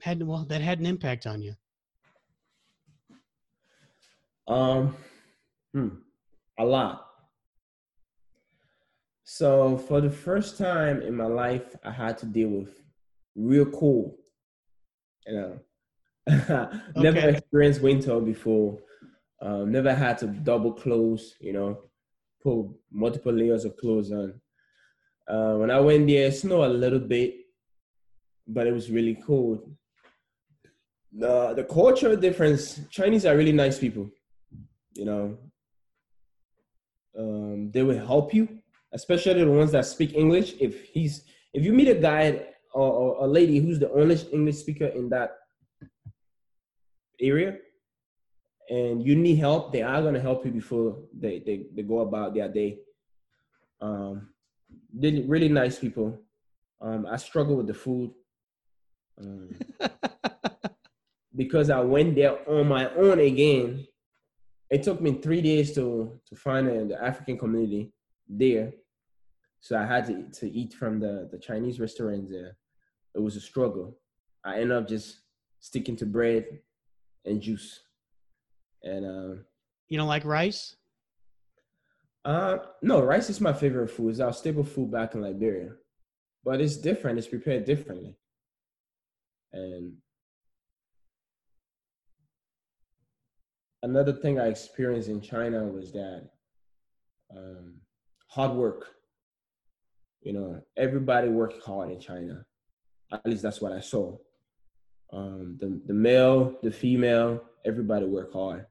had well that had an impact on you? Um, hmm, a lot. So for the first time in my life, I had to deal with real cold. You know, (laughs) never Okay. experienced winter before. Um, never had to double clothes. You know, put multiple layers of clothes on. Uh, when I went there, it snowed a little bit, but it was really cold. The the cultural difference. Chinese are really nice people you know um, they will help you especially the ones that speak english if he's if you meet a guy or, or a lady who's the only english speaker in that area. And you need help they are going to help you before they, they, they go about their day. Um, really, really nice people. Um, i struggle with the food. Um, (laughs) because i went there on my own again. It took me three days to to find a, the African community there. So I had to to eat from the the Chinese restaurants there. It was a struggle. I ended up just sticking to bread and juice. And um, you don't like rice? Uh, no, rice is my favorite food. It's our staple food back in Liberia, but it's different. It's prepared differently, and another thing I experienced in China was that um, hard work. You know, everybody worked hard in China. At least that's what I saw. Um, the the male, the female, everybody work hard.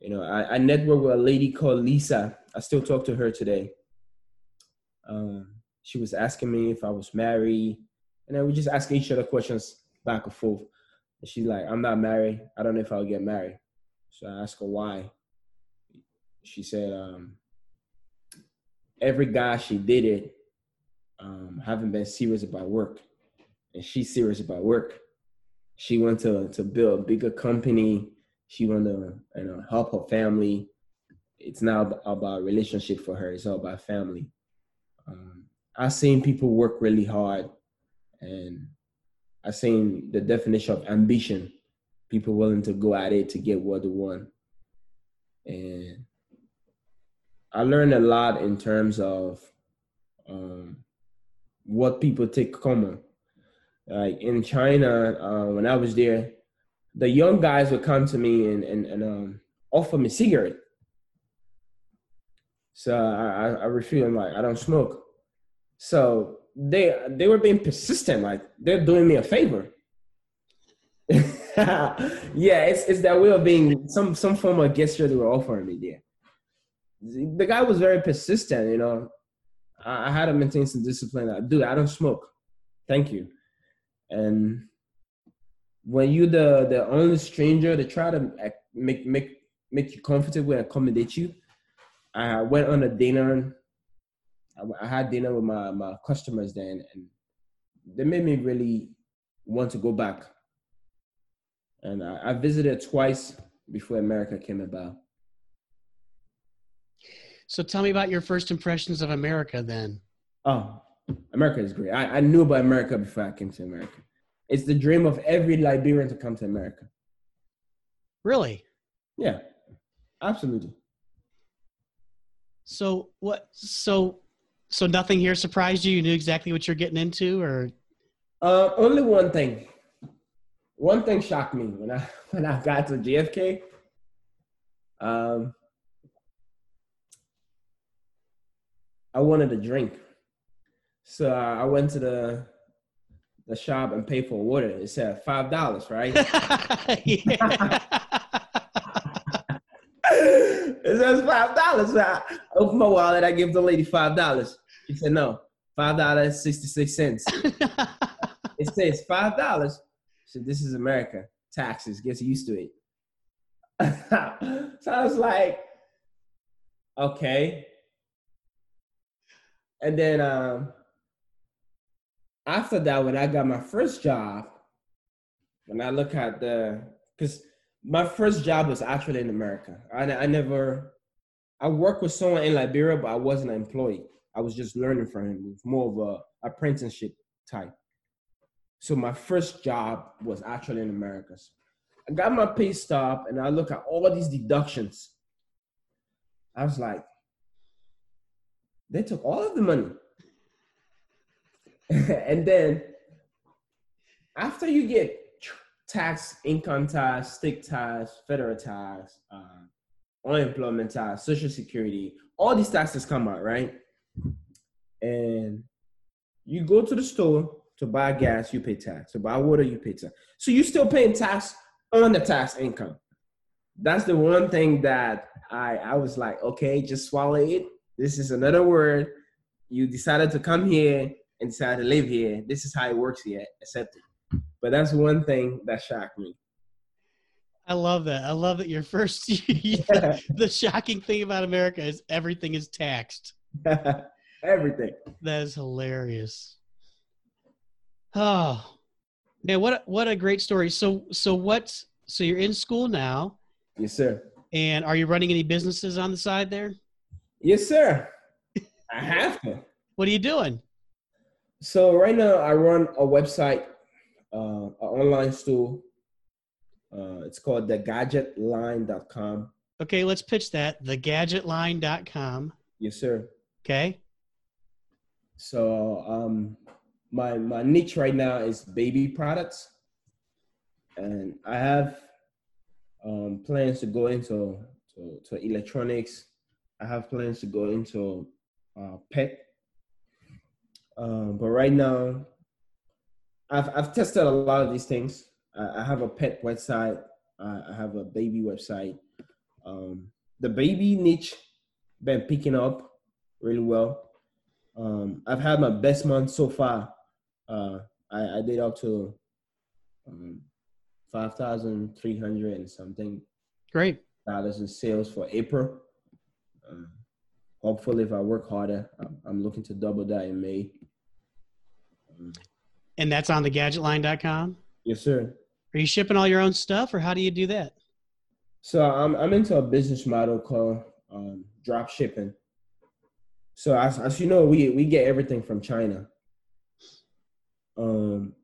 You know, I, I networked with a lady called Lisa. I still talk to her today. Um, she was asking me if I was married, and then we just ask each other questions back and forth. And she's like, "I'm not married. I don't know if I'll get married." So I asked her why. She said, um, "Every guy she dated um, haven't been serious about work, and she's serious about work. She went to to build a bigger company she want to you know help her family. It's not about relationship for her. It's all about family. Um, I've seen people work really hard, and I've seen the definition of ambition. People willing to go at it to get what they want, and I learned a lot in terms of um, what people take common. Like in China, uh, when I was there, the young guys would come to me and and, and um, offer me cigarette. So I, I, refuse. I'm like, I don't smoke. So they they were being persistent, like they're doing me a favor. (laughs) yeah, it's it's that way of being some some form of gesture they were offering me there. The guy was very persistent, you know. I, I had to maintain some discipline. Dude, I don't smoke. Thank you. And when you the the only stranger to try to make make make you comfortable and accommodate you. I went on a dinner. I, had dinner with my my customers then, and they made me really want to go back. And I, I visited twice before America came about. So tell me about your first impressions of America then. Oh, America is great. I, I knew about America before I came to America. It's the dream of every Liberian to come to America. Really? Yeah, absolutely. So what? So so nothing here surprised you? You knew exactly what you're getting into, or? Uh, only one thing. One thing shocked me when I (laughs) when I got to JFK. Um, I wanted a drink, so I went to the the shop and paid for water. It said five dollars, right? (laughs) it says five dollars. I open my wallet. I give the lady five dollars. She said no, five dollars sixty six cents. (laughs) it says five dollars. So this is America. Taxes. Get used to it. (laughs) so I was like, okay. And then um, after that, when I got my first job, when I look at the, because my first job was actually in America. I, I never, I worked with someone in Liberia, but I wasn't an employee. I was just learning from him. It was more of a apprenticeship type. So my first job was actually in America. I got my pay stub and I look at all these deductions. I was like, they took all of the money. (laughs) and then after you get tax, income tax, state tax, federal tax, uh, unemployment tax, social security, all these taxes come out, right? And you go to the store to buy gas, you pay tax. To buy water, you pay tax. So you're still paying tax on the tax income. That's the one thing that I I was like, okay, just swallow it. This is another word. You decided to come here and decide to live here. This is how it works here. Accept it. But that's one thing that shocked me. I love that. I love that your first (laughs) the, (laughs) the shocking thing about America is everything is taxed. (laughs) everything. That is hilarious. Oh man, what a, what a great story. So so what? So you're in school now. Yes, sir. And are you running any businesses on the side there? Yes, sir. I have to. What are you doing? So right now I run a website, uh, an online store. Uh, it's called thegadgetline.com. Okay, let's pitch that. Thegadgetline.com. Yes, sir. Okay. So um, my my niche right now is baby products, and I have um, plans to go into to, to electronics. I have plans to go into uh, pet. Um, but right now, I've I've tested a lot of these things. I, I have a pet website. I, I have a baby website. Um, the baby niche been picking up really well. Um, I've had my best month so far. Uh, I, I did up to um, five thousand three hundred and something Great. dollars in sales for April. Um, hopefully, if I work harder, I'm, I'm looking to double that in May. And that's on thegadgetline.com. yes, sir. Are you shipping all your own stuff or how do you do that? So I'm I'm into a business model called um, drop shipping. So as as you know, we we get everything from China. Um,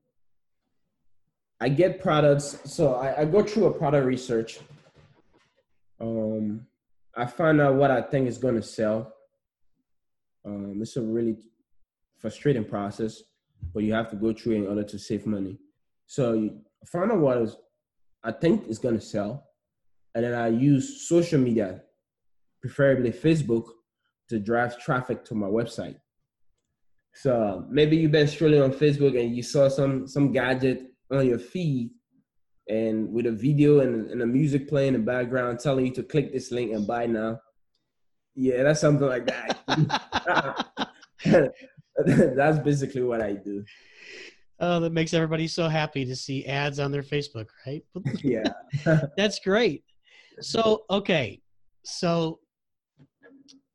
I get products. So I, I go through a product research. Um, I find out what I think is going to sell. Um, it's a really frustrating process, but you have to go through it in order to save money. So you find out what is I think is going to sell and then I use social media, preferably Facebook, to drive traffic to my website. So maybe you've been strolling on Facebook and you saw some some gadget on your feed, and with a video and, and a music playing in the background telling you to click this link and buy now. Yeah, that's something like that. (laughs) (laughs) (laughs) that's basically what I do. Oh, that makes everybody so happy to see ads on their Facebook, right? (laughs) (laughs) Yeah. That's great. So, okay. So,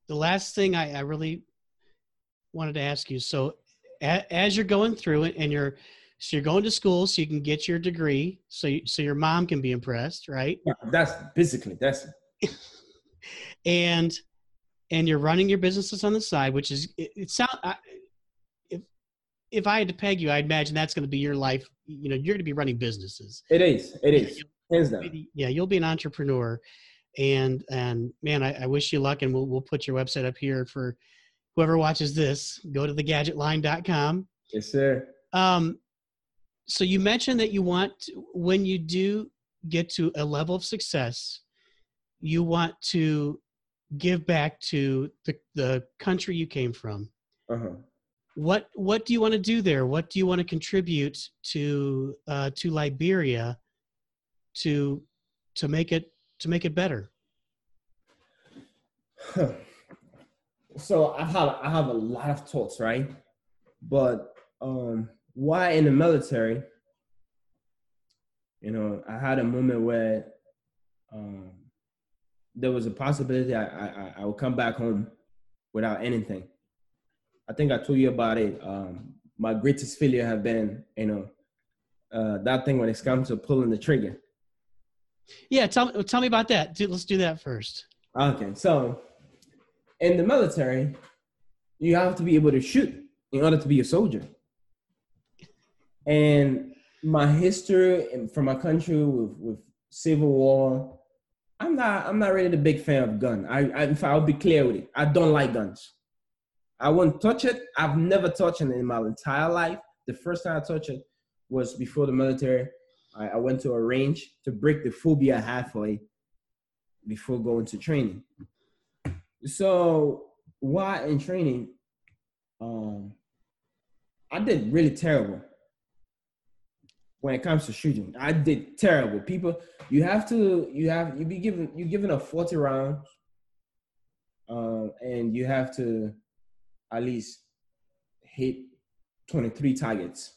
the last thing I, I really wanted to ask you so, a, as you're going through it and you're so you're going to school so you can get your degree so you, so your mom can be impressed right yeah that's basically that's and and you're running your businesses on the side which is it, it sound I, if i had to peg you i'd imagine that's going to be your life. You know you're going to be running businesses. It is it is. hands down. yeah you'll be an entrepreneur. And and man I, I wish you luck and we'll, we'll put your website up here for whoever watches this. Go to thegadgetline.com yes sir. Um so you mentioned that you want to, when you do get to a level of success you want to give back to the, the country you came from. Uh-huh what what do you want to do there? What do you want to contribute to uh, to liberia to to make it to make it better? So i have i have a lot of thoughts right? But um why in the military you know i had a moment where um there was a possibility i i, I would come back home without anything i think i told you about it um my greatest failure have been you know uh that thing when it comes to pulling the trigger. Yeah tell, tell me about that. Let's do that first. Okay so in the military you have to be able to shoot in order to be a soldier. And my history from my country with, with civil war i'm not i'm not really the big fan of gun. I, I if i'll be clear with it i don't like guns i won't touch it i've never touched it in my entire life the first time i touched it was before the military i, I went to a range to break the phobia it before going to training so while in training um i did really terrible when it comes to shooting. I did terrible. People, you have to, you have, you be given, you given a 40 round, um, and you have to at least hit 23 targets.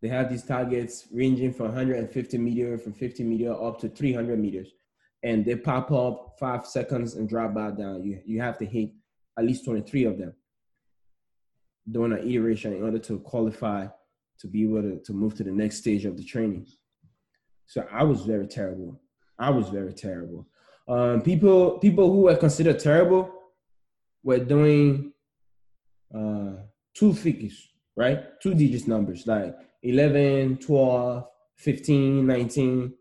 They have these targets ranging from 150 meter, from 50 meter up to 300 meters, and they pop up five seconds and drop back down. You you have to hit at least 23 of them during an iteration in order to qualify to be able to, to move to the next stage of the training. So I was very terrible. I was very terrible. Um, people people who were considered terrible were doing uh, two figures, right? Two digits numbers like 11, 12, 15, 19.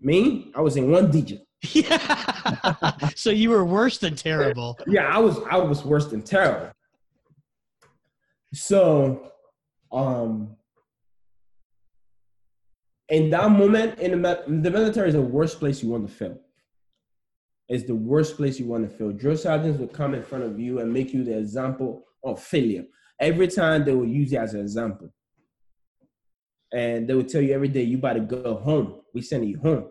Me, I was in one digit. Yeah. (laughs) so you were worse than terrible. (laughs) Yeah, I was I was worse than terrible. So um in that moment in the, the military is the worst place you want to feel it's the worst place you want to feel drill sergeants will come in front of you and make you the example of failure every time they will use you as an example and they will tell you every day you better go home we send you home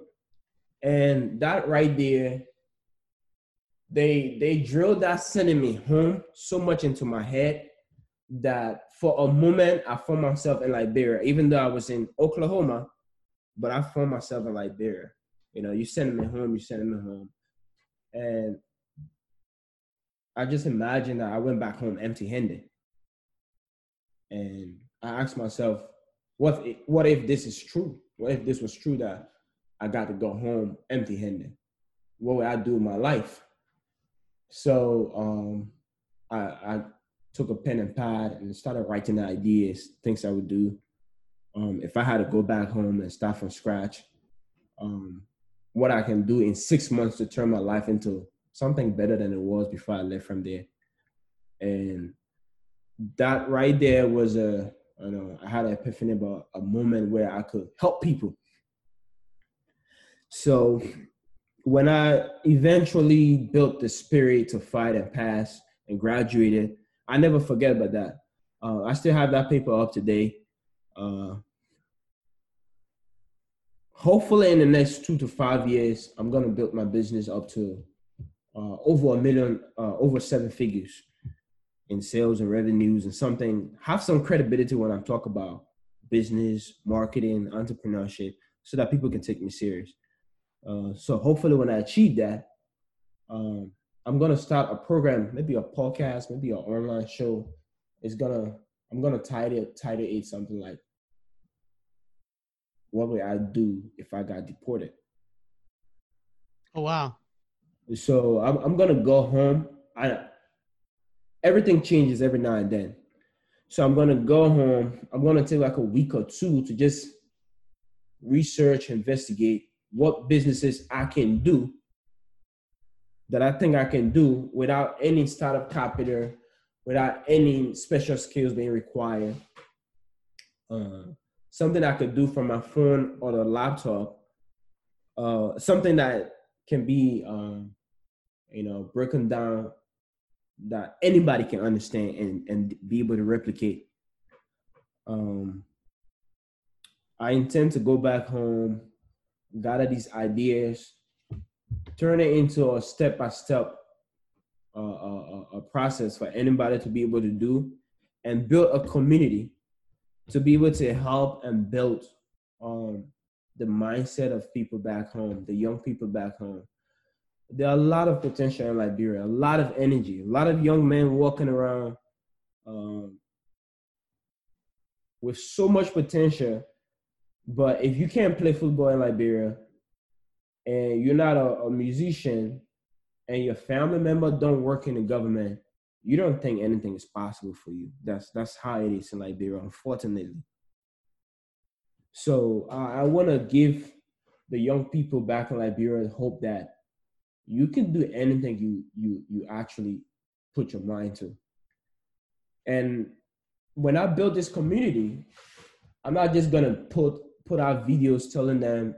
and that right there they they drilled that sending me home so much into my head that for a moment I found myself in Liberia, even though I was in Oklahoma, but I found myself in Liberia. You know, you send me home, you send me home. And I just imagined that I went back home empty handed. And I asked myself, what if, what if this is true? What if this was true that I got to go home empty handed? What would I do with my life? So um, I, I took a pen and pad and started writing the ideas, things I would do um, if I had to go back home and start from scratch, um, what I can do in six months to turn my life into something better than it was before I left from there. And that right there was a, you know, I had an epiphany about a moment where I could help people. So when I eventually built the spirit to fight and pass and graduated, I never forget about that. Uh, I still have that paper up today. Uh, hopefully, in the next two to five years, I'm gonna build my business up to uh, over a million, uh, over seven figures in sales and revenues, and something have some credibility when I talk about business, marketing, entrepreneurship, so that people can take me serious. Uh, so hopefully, when I achieve that, um, I'm gonna start a program, maybe a podcast, maybe an online show. It's gonna I'm gonna title title it something like what would I do if I got deported? Oh wow. So I'm I'm gonna go home. I everything changes every now and then. So I'm gonna go home. I'm gonna take like a week or two to just research, investigate what businesses I can do that I think I can do without any startup capital, without any special skills being required. Uh, something I could do from my phone or the laptop, uh, something that can be, um, you know, broken down that anybody can understand and, and be able to replicate. Um, I intend to go back home, gather these ideas, turn it into a step by step a process for anybody to be able to do, and build a community to be able to help and build um, the mindset of people back home, the young people back home. There are a lot of potential in Liberia, a lot of energy, a lot of young men walking around um, with so much potential. But if you can't play football in Liberia and you're not a, a musician and your family member don't work in the government, you don't think anything is possible for you. That's that's how it is in Liberia, unfortunately. So uh, I want to give the young people back in Liberia hope that you can do anything you you you actually put your mind to. And when I build this community, I'm not just gonna put put out videos telling them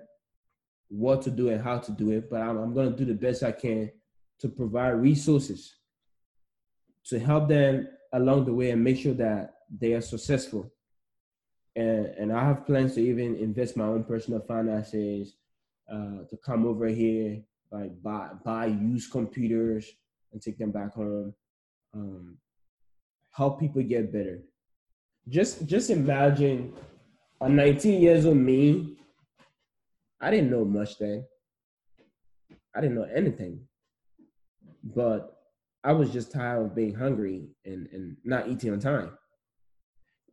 what to do and how to do it, but I'm, I'm gonna do the best I can to provide resources to help them along the way and make sure that they are successful. And, and I have plans to even invest my own personal finances uh, to come over here, like buy buy used computers and take them back home. Um, help people get better. Just just imagine a 19 years old me. I didn't know much then. I didn't know anything. But I was just tired of being hungry and, and not eating on time.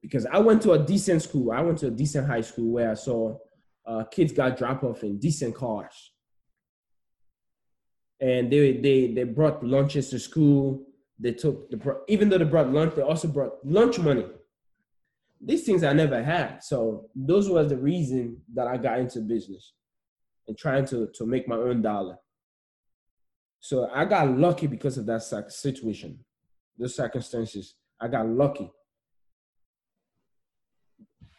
Because I went to a decent school. I went to a decent high school where I saw uh, kids got drop off in decent cars. And they they they brought lunches to school. They took the even though they brought lunch, they also brought lunch money. These things I never had. So those was the reason that I got into business and trying to to make my own dollar. So I got lucky because of that situation, those circumstances. I got lucky.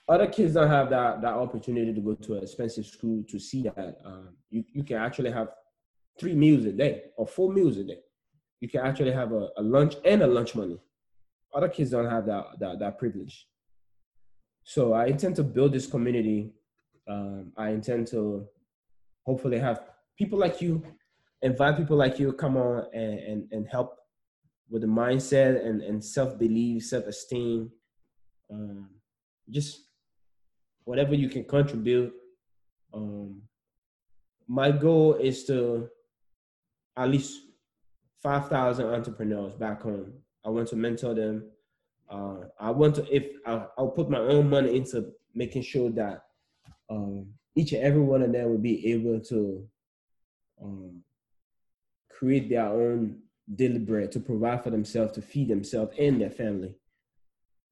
Other kids don't have that that opportunity to go to an expensive school to see that um, you you can actually have three meals a day or four meals a day. You can actually have a, a lunch and a lunch money. Other kids don't have that that, that privilege. So I intend to build this community. Um, I intend to hopefully have people like you, invite people like you come on and, and, and help with the mindset and, and self-belief, self-esteem. Um, just whatever you can contribute. Um, my goal is to at least 5,000 entrepreneurs back home. I want to mentor them. Uh, I want to, if I, will put my own money into making sure that um, each and every one of them will be able to um, create their own daily bread to provide for themselves, to feed themselves and their family.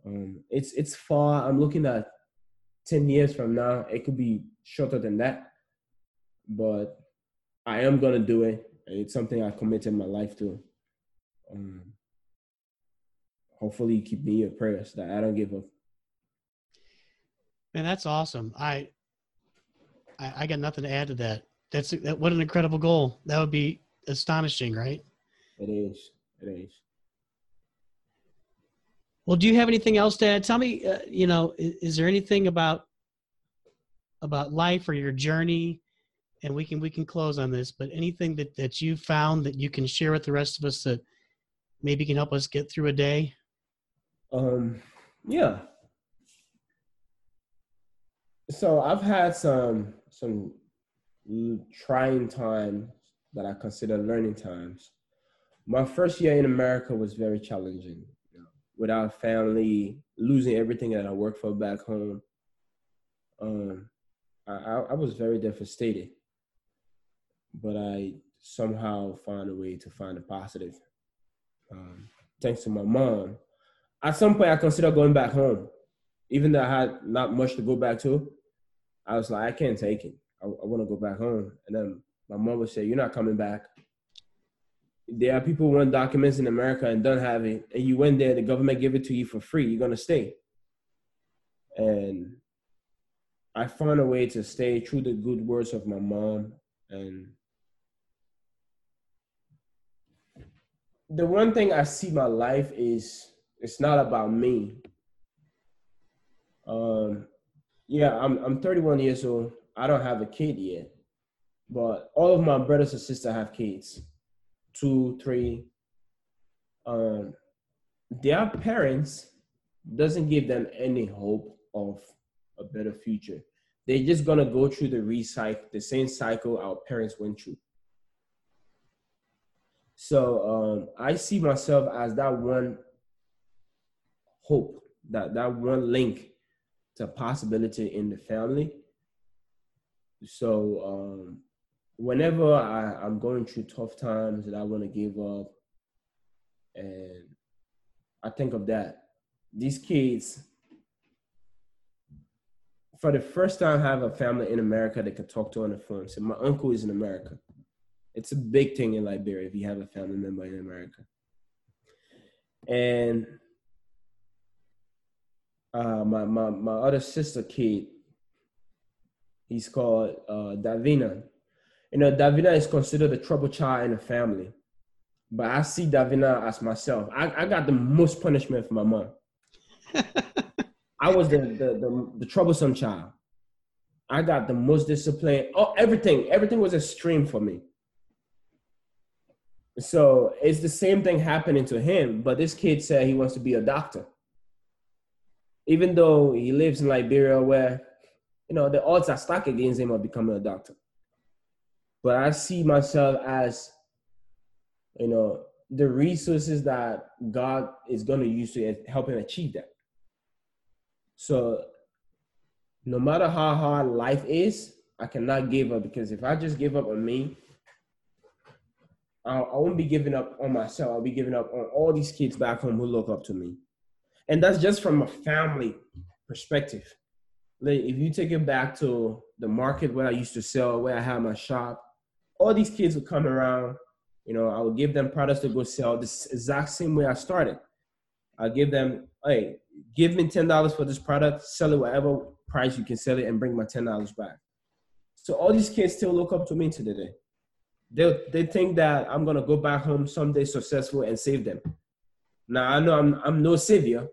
Um, it's it's far. I'm looking at ten years from now. It could be shorter than that, but I am gonna do it. It's something I committed my life to. Um, hopefully, you keep me in your prayers that I don't give up. Man, that's awesome. I, I, I got nothing to add to that. That's that, what an incredible goal. That would be astonishing, right? It is. It is. Well, do you have anything else to add? Tell me, uh, you know, is, is, there anything about about life or your journey and we can we can close on this but anything that that you found that you can share with the rest of us that maybe can help us get through a day? Um yeah. So i've had some some trying times that i consider learning times. My first year in america was very challenging without family losing everything that i worked for back home. Um I, I was very devastated but I somehow found a way to find a positive. Um, thanks to my mom. At some point, I considered going back home, even though I had not much to go back to. I was like, I can't take it. I, I want to go back home. And then my mom would say, "You're not coming back." There are people who want documents in America and don't have it, and you went there. The government gave it to you for free. You're gonna stay. And I found a way to stay through the good words of my mom and the one thing I see my life is it's not about me. Um, yeah, I'm I'm 31 years old. I don't have a kid yet, but all of my brothers and sisters have kids, two, three. Um, their parents doesn't give them any hope of a better future. They're just gonna go through the recycle, the same cycle our parents went through. So um, I see myself as that one hope, that that one link to possibility in the family. So um, whenever I, I'm going through tough times and I want to give up, and I think of that. These kids, for the first time, have a family in America they can talk to on the phone. So my uncle is in America. It's a big thing in Liberia if you have a family member in America. And uh, my, my, my other sister kid, he's called uh, Davina. You know, Davina is considered a trouble child in the family. But I see Davina as myself. I, I got the most punishment for my mom. (laughs) I was the, the, the, the troublesome child. I got the most discipline. Oh, everything, everything was extreme for me. So it's the same thing happening to him, but this kid said he wants to be a doctor. Even though he lives in Liberia where, you know, the odds are stacked against him of becoming a doctor. But I see myself as, you know, the resources that God is going to use to help him achieve that. So no matter how hard life is, I cannot give up because if I just give up on me, I, I won't be giving up on myself. I'll be giving up on all these kids back home who look up to me. And that's just from a family perspective. Like if you take it back to the market where I used to sell, where I had my shop, all these kids would come around. You know, I would give them products to go sell the exact same way I started. I give them, hey, give me ten dollars for this product, sell it whatever price you can sell it, and bring my ten dollars back. So all these kids still look up to me to today. They they think that I'm gonna go back home someday successful and save them. Now I know I'm I'm no savior,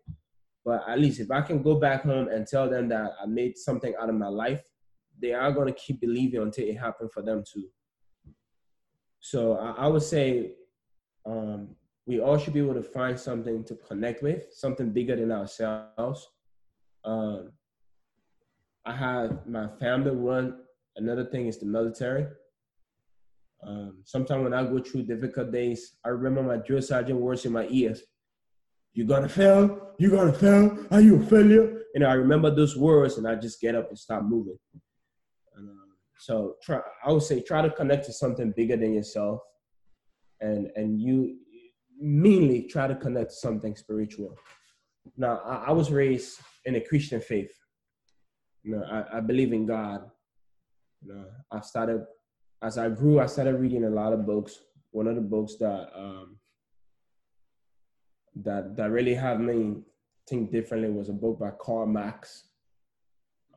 but at least if I can go back home and tell them that I made something out of my life, they are gonna keep believing until it happened for them too. So I, I would say um, we all should be able to find something to connect with, something bigger than ourselves. Um, I have my family one. Another thing is the military. Um, sometimes when I go through difficult days, I remember my drill sergeant words in my ears. You're gonna fail. You're gonna fail. Are you a failure? And I remember those words, and I just get up and start moving. And, um, so try. I would say try to connect to something bigger than yourself, and and you mainly try to connect to something spiritual. Now, I, I was raised in a Christian faith. You know, I, I believe in God. You know, I started as I grew. I started reading a lot of books. One of the books that um, that that really had me think differently was a book by Karl Marx,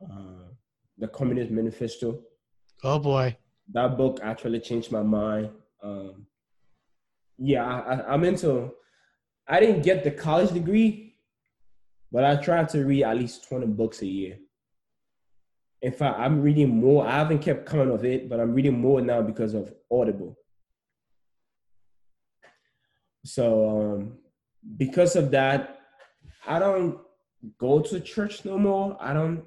uh, The Communist Manifesto. Oh boy, that book actually changed my mind. Um, yeah, I, I'm into. I didn't get the college degree, but I try to read at least 20 books a year. In fact, I'm reading more. I haven't kept coming of it, but I'm reading more now because of Audible. So, um, because of that, I don't go to church no more. I don't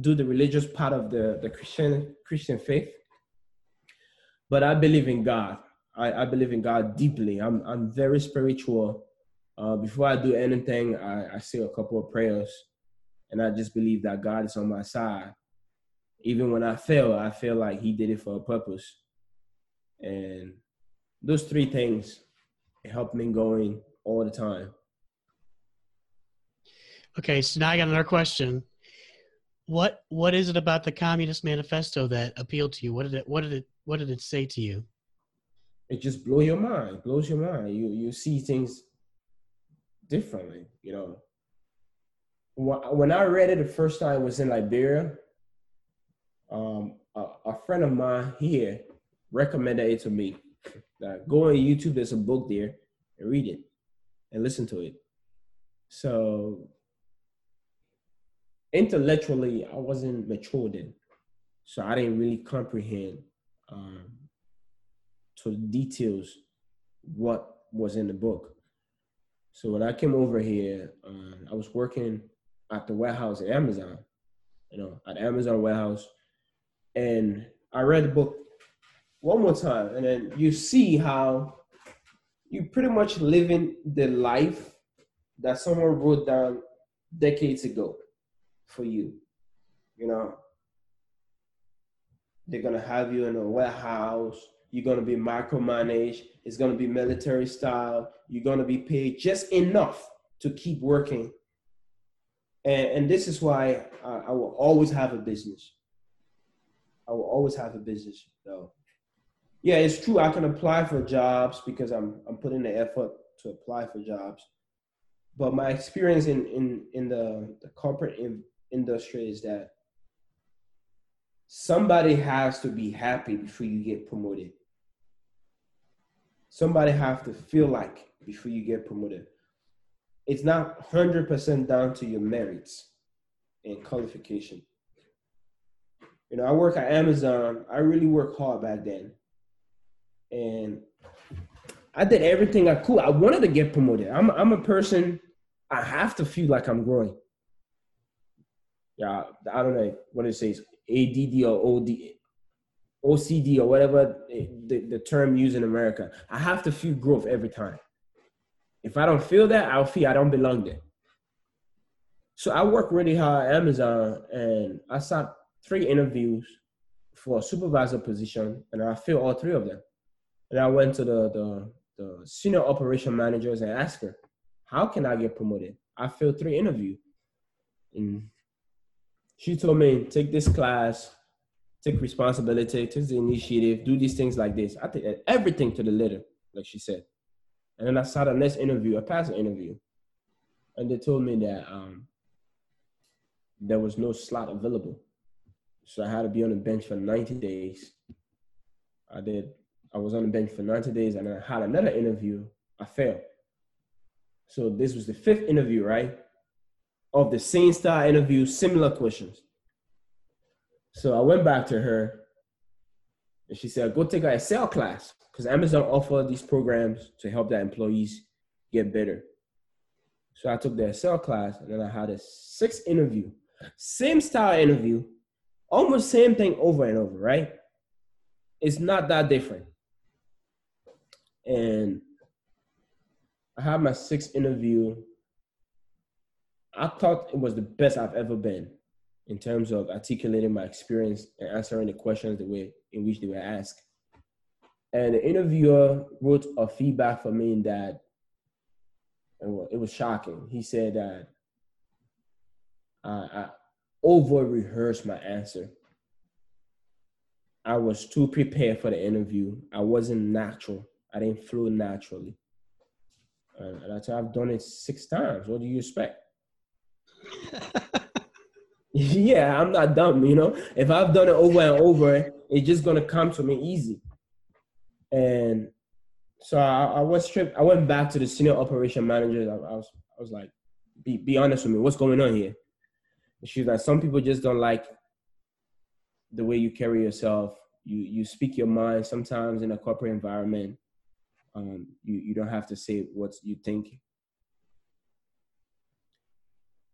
do the religious part of the, the Christian Christian faith. But I believe in God. I, I believe in God deeply. I'm I'm very spiritual. Uh, before I do anything, I, I say a couple of prayers, and I just believe that God is on my side. Even when I fail, I feel like He did it for a purpose. And those three things help me going all the time. Okay, so now I got another question. What what is it about the Communist Manifesto that appealed to you? What did it what did it what did it say to you? it just blow your mind, blows your mind. You you see things differently, you know. When I read it the first time, I was in Liberia. Um, a, a friend of mine here recommended it to me. Go on YouTube, there's a book there, and read it, and listen to it. So intellectually, I wasn't mature then, so I didn't really comprehend um, to details what was in the book. So when I came over here, um, I was working at the warehouse at Amazon, you know, at Amazon warehouse, and I read the book one more time, and then you see how you pretty much living the life that someone wrote down decades ago for you. You know, they're gonna have you in a warehouse you're to be micromanaged. It's to be military style. You're to be paid just enough to keep working. And, and this is why I, I will always have a business. I will always have a business, though. Yeah, it's true. I can apply for jobs because I'm I'm putting the effort to apply for jobs. But my experience in in in the, the corporate in, industry is that somebody has to be happy before you get promoted. Somebody have to feel like before you get promoted. It's not 100% down to your merits and qualification. You know, I work at Amazon. I really worked hard back then. And I did everything I could. I wanted to get promoted. I'm, I'm a person, I have to feel like I'm growing. Yeah, I don't know what it says. ADD or OD, OCD or whatever the, the term used in America. I have to feel growth every time. If I don't feel that, I'll feel I don't belong there. So I work really hard at Amazon and I sat three interviews for a supervisor position and I filled all three of them. And I went to the, the, the senior operation managers and asked her, how can I get promoted? I failed three interviews. And she told me, take this class, take responsibility, take the initiative, do these things like this. I take everything to the letter, like she said. And then I saw the next interview, I passed the interview. And they told me that um, there was no slot available. So I had to be on the bench for 90 days. I did. I was on the bench for 90 days and I had another interview. I failed. So this was the fifth interview, right? Of the same style interview, similar questions. So I went back to her and she said, go take an Excel class because Amazon offer these programs to help their employees get better. So I took the Excel class and then I had a sixth interview, same style interview, almost same thing over and over, right? It's not that different. And I had my sixth interview. I thought it was the best I've ever been in terms of articulating my experience and answering the questions the way in which they were asked. And the interviewer wrote a feedback for me that it was shocking. He said that I, I over rehearsed my answer. I was too prepared for the interview. I wasn't natural. I didn't flow naturally. And I said, I've done it six times. What do you expect? (laughs) yeah, I'm not dumb, you know. If I've done it over and over, it's just gonna come to me easy. And so I, I was stripped. I went back to the senior operation manager. I, I, was, I was like, be, be honest with me. What's going on here? She's like, some people just don't like the way you carry yourself. You you speak your mind. Sometimes in a corporate environment, um, you you don't have to say what you think.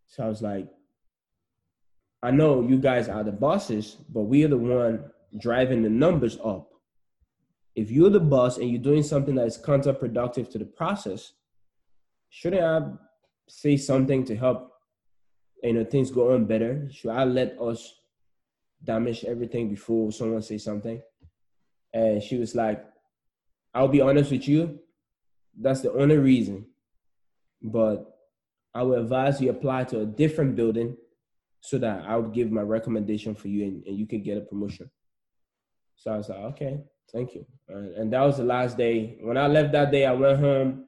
So I was like, I know you guys are the bosses, but we are the one driving the numbers up. If you're the boss and you're doing something that is counterproductive to the process, shouldn't I say something to help you know things go on better? Should I let us damage everything before someone say something? And she was like, I'll be honest with you, that's the only reason. But I would advise you apply to a different building so that I would give my recommendation for you and, and you could get a promotion. So I was like, okay, thank you. Uh, and that was the last day. When I left that day, I went home.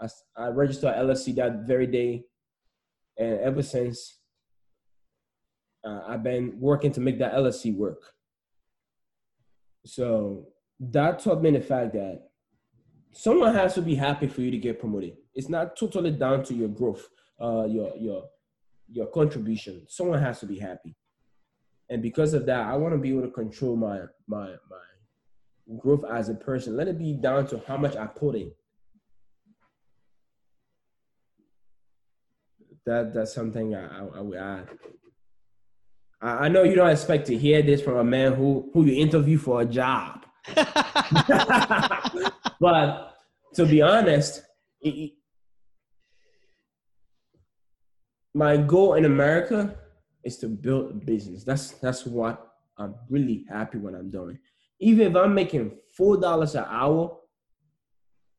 I, I registered LLC that very day. And ever since, uh, I've been working to make that LLC work. So that taught me the fact that someone has to be happy for you to get promoted. It's not totally down to your growth, uh, your your your contribution. Someone has to be happy. And because of that, I want to be able to control my my my growth as a person. Let it be down to how much I put in. That that's something I I, I. I, know you don't expect to hear this from a man who who you interview for a job. (laughs) (laughs) but to be honest, it, my goal in America is to build a business. That's that's what I'm really happy when I'm doing. Even if I'm making four dollars an hour,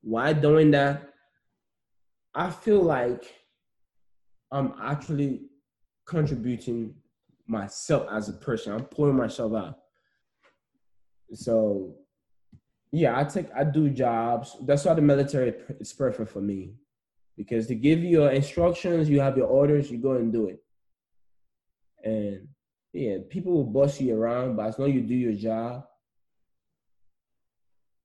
why doing that, I feel like I'm actually contributing myself as a person. I'm pulling myself out. So yeah, I take I do jobs. That's why the military is perfect for me because to give you your instructions, you have your orders, you go and do it. And yeah, people will boss you around, but as long as you do your job,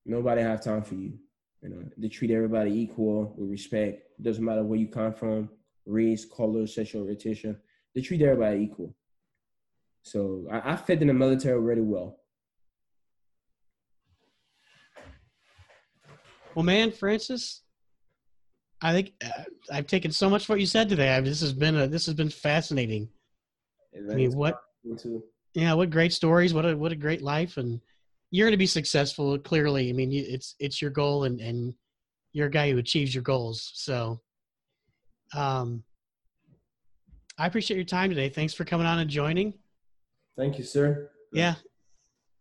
nobody have time for you. You know, they treat everybody equal with respect. It doesn't matter where you come from, race, color, sexual orientation. They treat everybody equal. So I, I fit in the military really well. Well, man, Francis, I think uh, I've taken so much for what you said today. I this has been a this has been fascinating. I mean, what? Yeah, what great stories! What a what a great life, and you're going to be successful. Clearly, I mean, it's it's your goal, and and you're a guy who achieves your goals. So, um, I appreciate your time today. Thanks for coming on and joining. Thank you, sir. Yeah,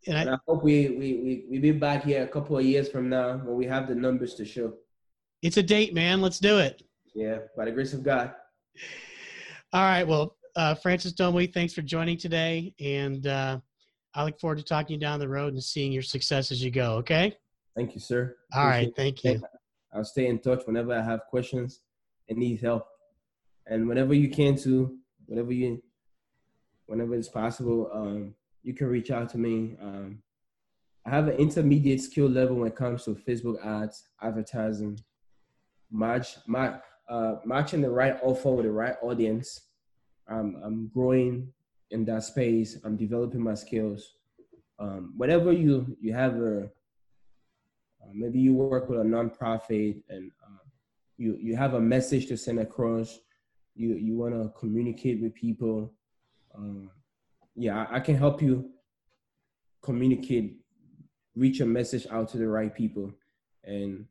And I, and I hope we, we, we, we be back here a couple of years from now when we have the numbers to show. It's a date, man. Let's do it. Yeah, by the grace of God. All right. Well, uh, Francis Domwe, thanks for joining today. And uh, I look forward to talking to you down the road and seeing your success as you go. Okay. Thank you, sir. All right. Thank you. I'll stay in touch whenever I have questions and need help. And whenever you can to, whenever you, whenever it's possible, um, you can reach out to me. Um, I have an intermediate skill level when it comes to Facebook ads, advertising, match, match, uh, matching the right offer with the right audience. Um, I'm growing in that space. I'm developing my skills. Um, whatever you you have a uh, maybe you work with a nonprofit and uh, you you have a message to send across. You you want to communicate with people. Um, yeah, I, I can help you communicate, reach a message out to the right people, and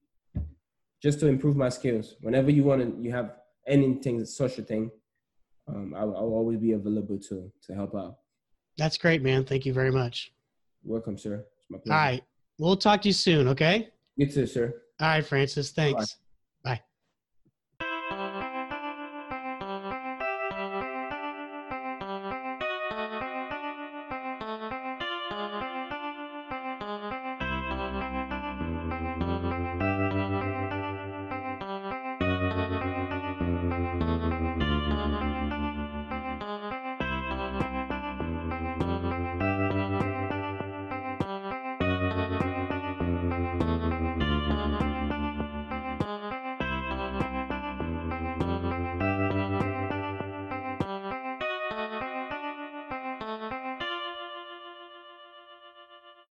just to improve my skills. Whenever you want to, you have anything, such a thing, um, I'll, I'll, always be available to to help out. That's great, man. Thank you very much. welcome, sir. All right. We'll talk to you soon, okay? You too, sir. All right, Francis. Thanks. Bye.